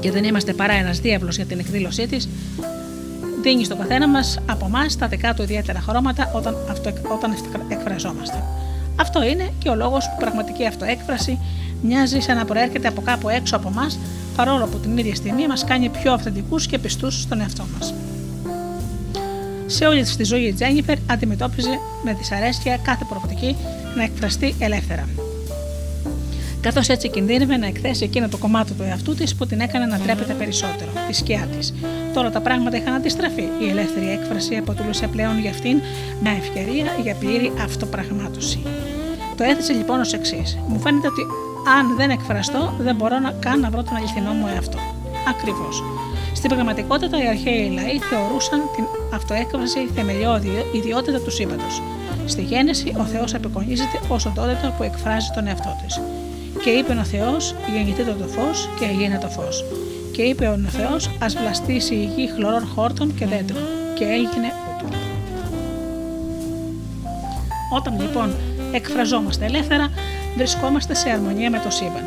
και δεν είμαστε παρά ένας διάβλος για την εκδήλωσή της, δίνει στον καθένα μας από εμάς τα δικά του ιδιαίτερα χρώματα όταν, αυτο, όταν εκφραζόμαστε. Αυτό είναι και ο λόγος που πραγματική αυτοέκφραση μοιάζει σαν να προέρχεται από κάπου έξω από εμάς, παρόλο που την ίδια στιγμή μας κάνει πιο αυθεντικούς και πιστούς στον εαυτό μας. Σε όλη τη ζωή η Τζένιφερ αντιμετώπιζε με δυσαρέσκεια κάθε προοπτική να εκφραστεί ελεύθερα καθώς έτσι κινδύνευε να εκθέσει εκείνο το κομμάτι του εαυτού της που την έκανε να τρέπεται περισσότερο, τη σκιά της. Τώρα τα πράγματα είχαν αντιστραφεί. Η ελεύθερη έκφραση αποτελούσε πλέον για αυτήν μια ευκαιρία για πλήρη αυτοπραγμάτωση. Το έθεσε λοιπόν ως εξής. Μου φαίνεται ότι αν δεν εκφραστώ, δεν μπορώ να καν να βρω τον αληθινό μου εαυτό. Ακριβώς. Στην πραγματικότητα, οι αρχαίοι λαοί θεωρούσαν την αυτοέκφραση θεμελιώδη ιδιότητα του σύμπαντος. Στη γέννηση, ο Θεός απεικονίζεται ω οντότητα που εκφράζει τον εαυτό της. Και είπε ο Θεός, γεννηθείτε το φως και έγινε το φως. Και είπε ο Θεός, ας βλαστήσει η γη χλωρών χόρτων και δέντρων. Και έγινε ούτω. Όταν λοιπόν εκφραζόμαστε ελεύθερα, βρισκόμαστε σε αρμονία με το σύμπαν.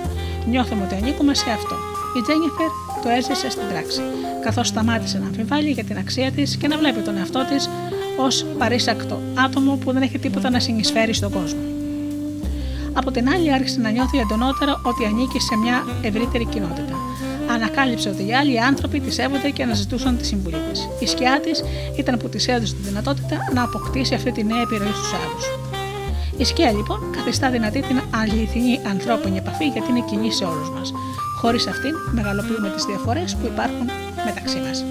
Νιώθουμε ότι ανήκουμε σε αυτό. Η Τζένιφερ το έζησε στην πράξη, καθώς σταμάτησε να αμφιβάλλει για την αξία της και να βλέπει τον εαυτό της ως παρήσακτο άτομο που δεν έχει τίποτα να συνεισφέρει στον κόσμο. Από την άλλη, άρχισε να νιώθει εντονότερα ότι ανήκει σε μια ευρύτερη κοινότητα. Ανακάλυψε ότι οι άλλοι άνθρωποι τη σέβονται και αναζητούσαν τη συμβουλή της. Η σκιά της ήταν που της έδωσε τη δυνατότητα να αποκτήσει αυτή τη νέα επιρροή στους άλλους. Η σκιά λοιπόν καθιστά δυνατή την αληθινή ανθρώπινη επαφή γιατί είναι κοινή σε όλους μας. Χωρίς αυτήν μεγαλοποιούμε τις διαφορές που υπάρχουν μεταξύ μας.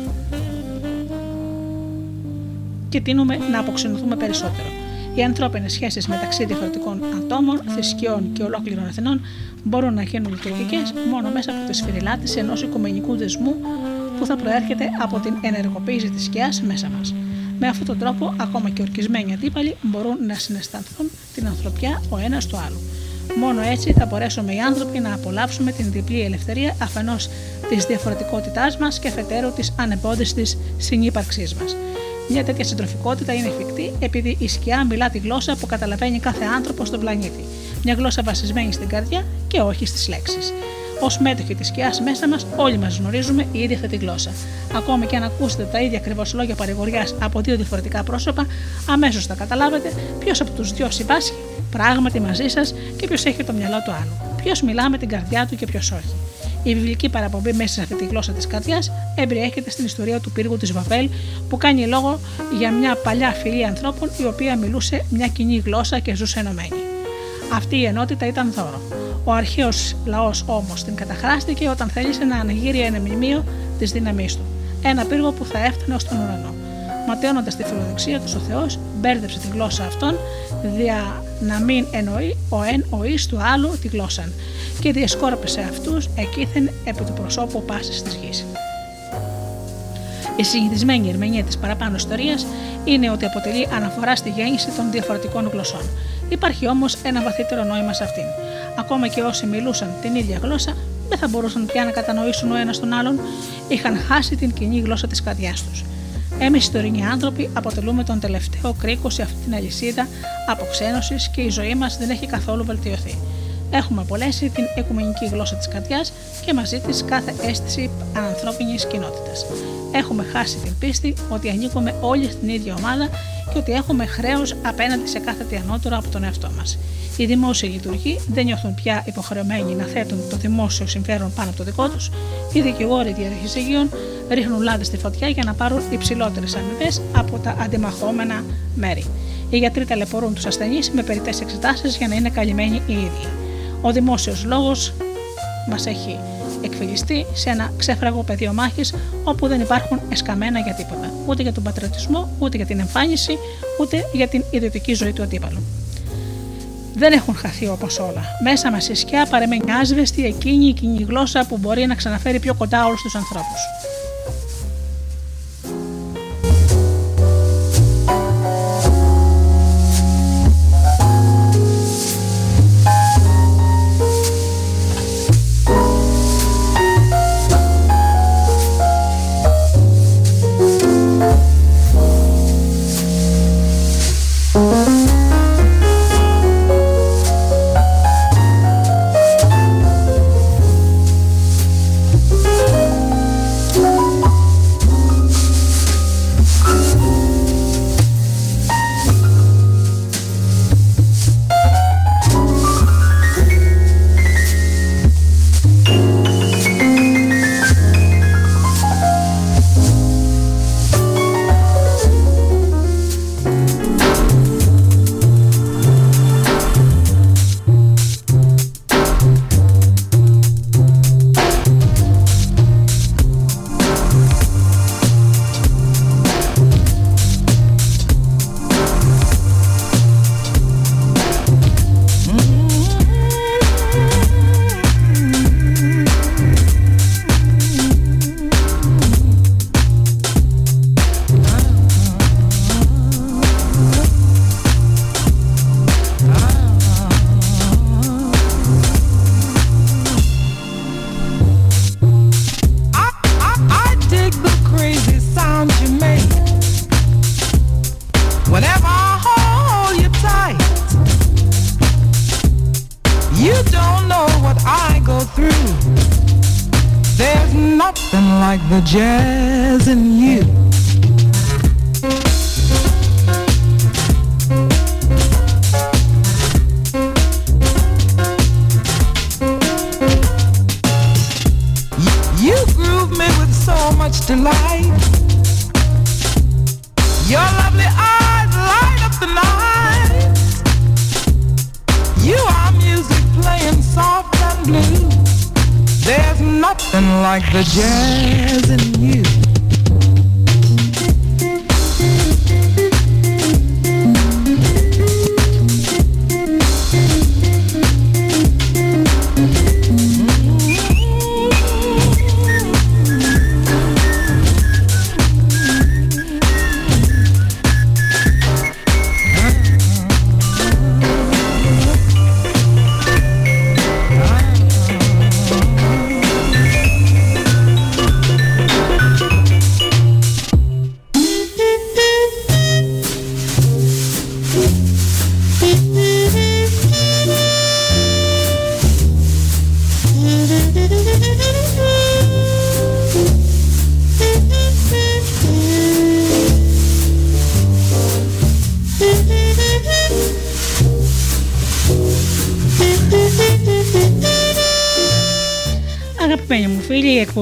Και τίνουμε να αποξενωθούμε περισσότερο. Οι ανθρώπινε σχέσει μεταξύ διαφορετικών ατόμων, θρησκειών και ολόκληρων εθνών μπορούν να γίνουν λειτουργικές μόνο μέσα από τη σφυριλάτηση ενός οικουμενικού δεσμού που θα προέρχεται από την ενεργοποίηση της σκιάς μέσα μας. Με αυτόν τον τρόπο, ακόμα και ορκισμένοι αντίπαλοι μπορούν να συναισθανθούν την ανθρωπιά ο ένας του άλλου. Μόνο έτσι θα μπορέσουμε οι άνθρωποι να απολαύσουμε την διπλή ελευθερία αφενός της διαφορετικότητάς μας και αφετέρου της ανεμπόδιστης συνύπαρξής μας. Μια τέτοια συντροφικότητα είναι εφικτή επειδή η σκιά μιλά τη γλώσσα που καταλαβαίνει κάθε άνθρωπο στον πλανήτη. Μια γλώσσα βασισμένη στην καρδιά και όχι στις λέξεις. Ω μέτοχοι της σκιάς μέσα μας, όλοι μας γνωρίζουμε η ίδια αυτή τη γλώσσα. Ακόμη και αν ακούσετε τα ίδια ακριβώς λόγια παρηγοριάς από δύο διαφορετικά πρόσωπα, αμέσως θα καταλάβετε ποιος από τους δυο συμπάσχει πράγματι μαζί σας και ποιος έχει το μυαλό του άλλου. Ποιος μιλά με την καρδιά του και ποιος όχι. Η βιβλική παραπομπή μέσα σε αυτή τη γλώσσα της καρδιάς εμπεριέχεται στην ιστορία του πύργου της Βαβέλ, που κάνει λόγο για μια παλιά φυλή ανθρώπων η οποία μιλούσε μια κοινή γλώσσα και ζούσε ενωμένη. Αυτή η ενότητα ήταν δώρο. Ο αρχαίος λαός όμως την καταχράστηκε όταν θέλησε να αναγείρει ένα μνημείο της δύναμή του. Ένα πύργο που θα έφτανε ω τον ουρανό. Ματαιώνοντα τη φιλοδοξία τους, ο Θεός μπέρδεψε τη γλώσσα αυτών, δια να μην εννοεί ο εν ο εις του άλλου τη γλώσσα και διασκόρπισε αυτούς εκείθεν επί του προσώπου πάσης της γης. Η συνηθισμένη ερμηνεία της παραπάνω ιστορίας είναι ότι αποτελεί αναφορά στη γέννηση των διαφορετικών γλωσσών. Υπάρχει όμως ένα βαθύτερο νόημα σε αυτήν. Ακόμα και όσοι μιλούσαν την ίδια γλώσσα, δεν θα μπορούσαν πια να κατανοήσουν ο ένας τον άλλον, είχαν χάσει την κοινή γλώσσα της καρδιάς τους. Εμείς οι τωρινοί άνθρωποι αποτελούμε τον τελευταίο κρίκο σε αυτή την αλυσίδα αποξένωσης και η ζωή μας δεν έχει καθόλου βελτιωθεί. Έχουμε απολέσει την οικουμενική γλώσσα της καρδιάς και μαζί της κάθε αίσθηση ανθρώπινης κοινότητας. Έχουμε χάσει την πίστη ότι ανήκουμε όλοι στην ίδια ομάδα και ότι έχουμε χρέος απέναντι σε κάθε τι ανώτερο από τον εαυτό μας. Οι δημόσιοι λειτουργοί δεν νιώθουν πια υποχρεωμένοι να θέτουν το δημόσιο συμφέρον πάνω από το δικό τους. Οι δικηγόροι διαρρεχή ρίχνουν λάδι στη φωτιά για να πάρουν υψηλότερες αμοιβές από τα αντιμαχόμενα μέρη. Οι γιατροί ταλαιπωρούν τους ασθενείς με περιττές εξετάσεις για να είναι καλυμμένοι οι ίδιοι. Ο δημόσιος λόγος μας έχει εκφυλιστεί σε ένα ξέφραγο πεδίο μάχης όπου δεν υπάρχουν εσκαμμένα για τίποτα. Ούτε για τον πατριωτισμό, ούτε για την εμφάνιση, ούτε για την ιδιωτική ζωή του αντίπαλου. Δεν έχουν χαθεί όπως όλα. Μέσα μας η σκιά παρεμένει άσβεστη εκείνη η κοινή γλώσσα που μπορεί να ξαναφέρει πιο κοντά όλους τους ανθρώπους.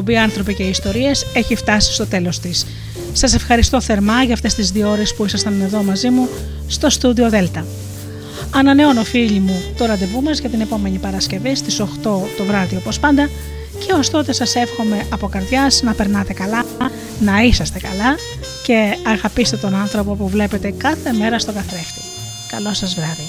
Εκπομπή Άνθρωποι και Ιστορίες έχει φτάσει στο τέλος της. Σας ευχαριστώ θερμά για αυτές τις δύο ώρες που ήσασταν εδώ μαζί μου στο στούντιο Δέλτα. Ανανεώνω φίλοι μου το ραντεβού μας για την επόμενη Παρασκευή στις 8 το βράδυ όπως πάντα και ως τότε σας εύχομαι από καρδιάς να περνάτε καλά, να είσαστε καλά και αγαπήστε τον άνθρωπο που βλέπετε κάθε μέρα στο καθρέφτη. Καλό σας βράδυ.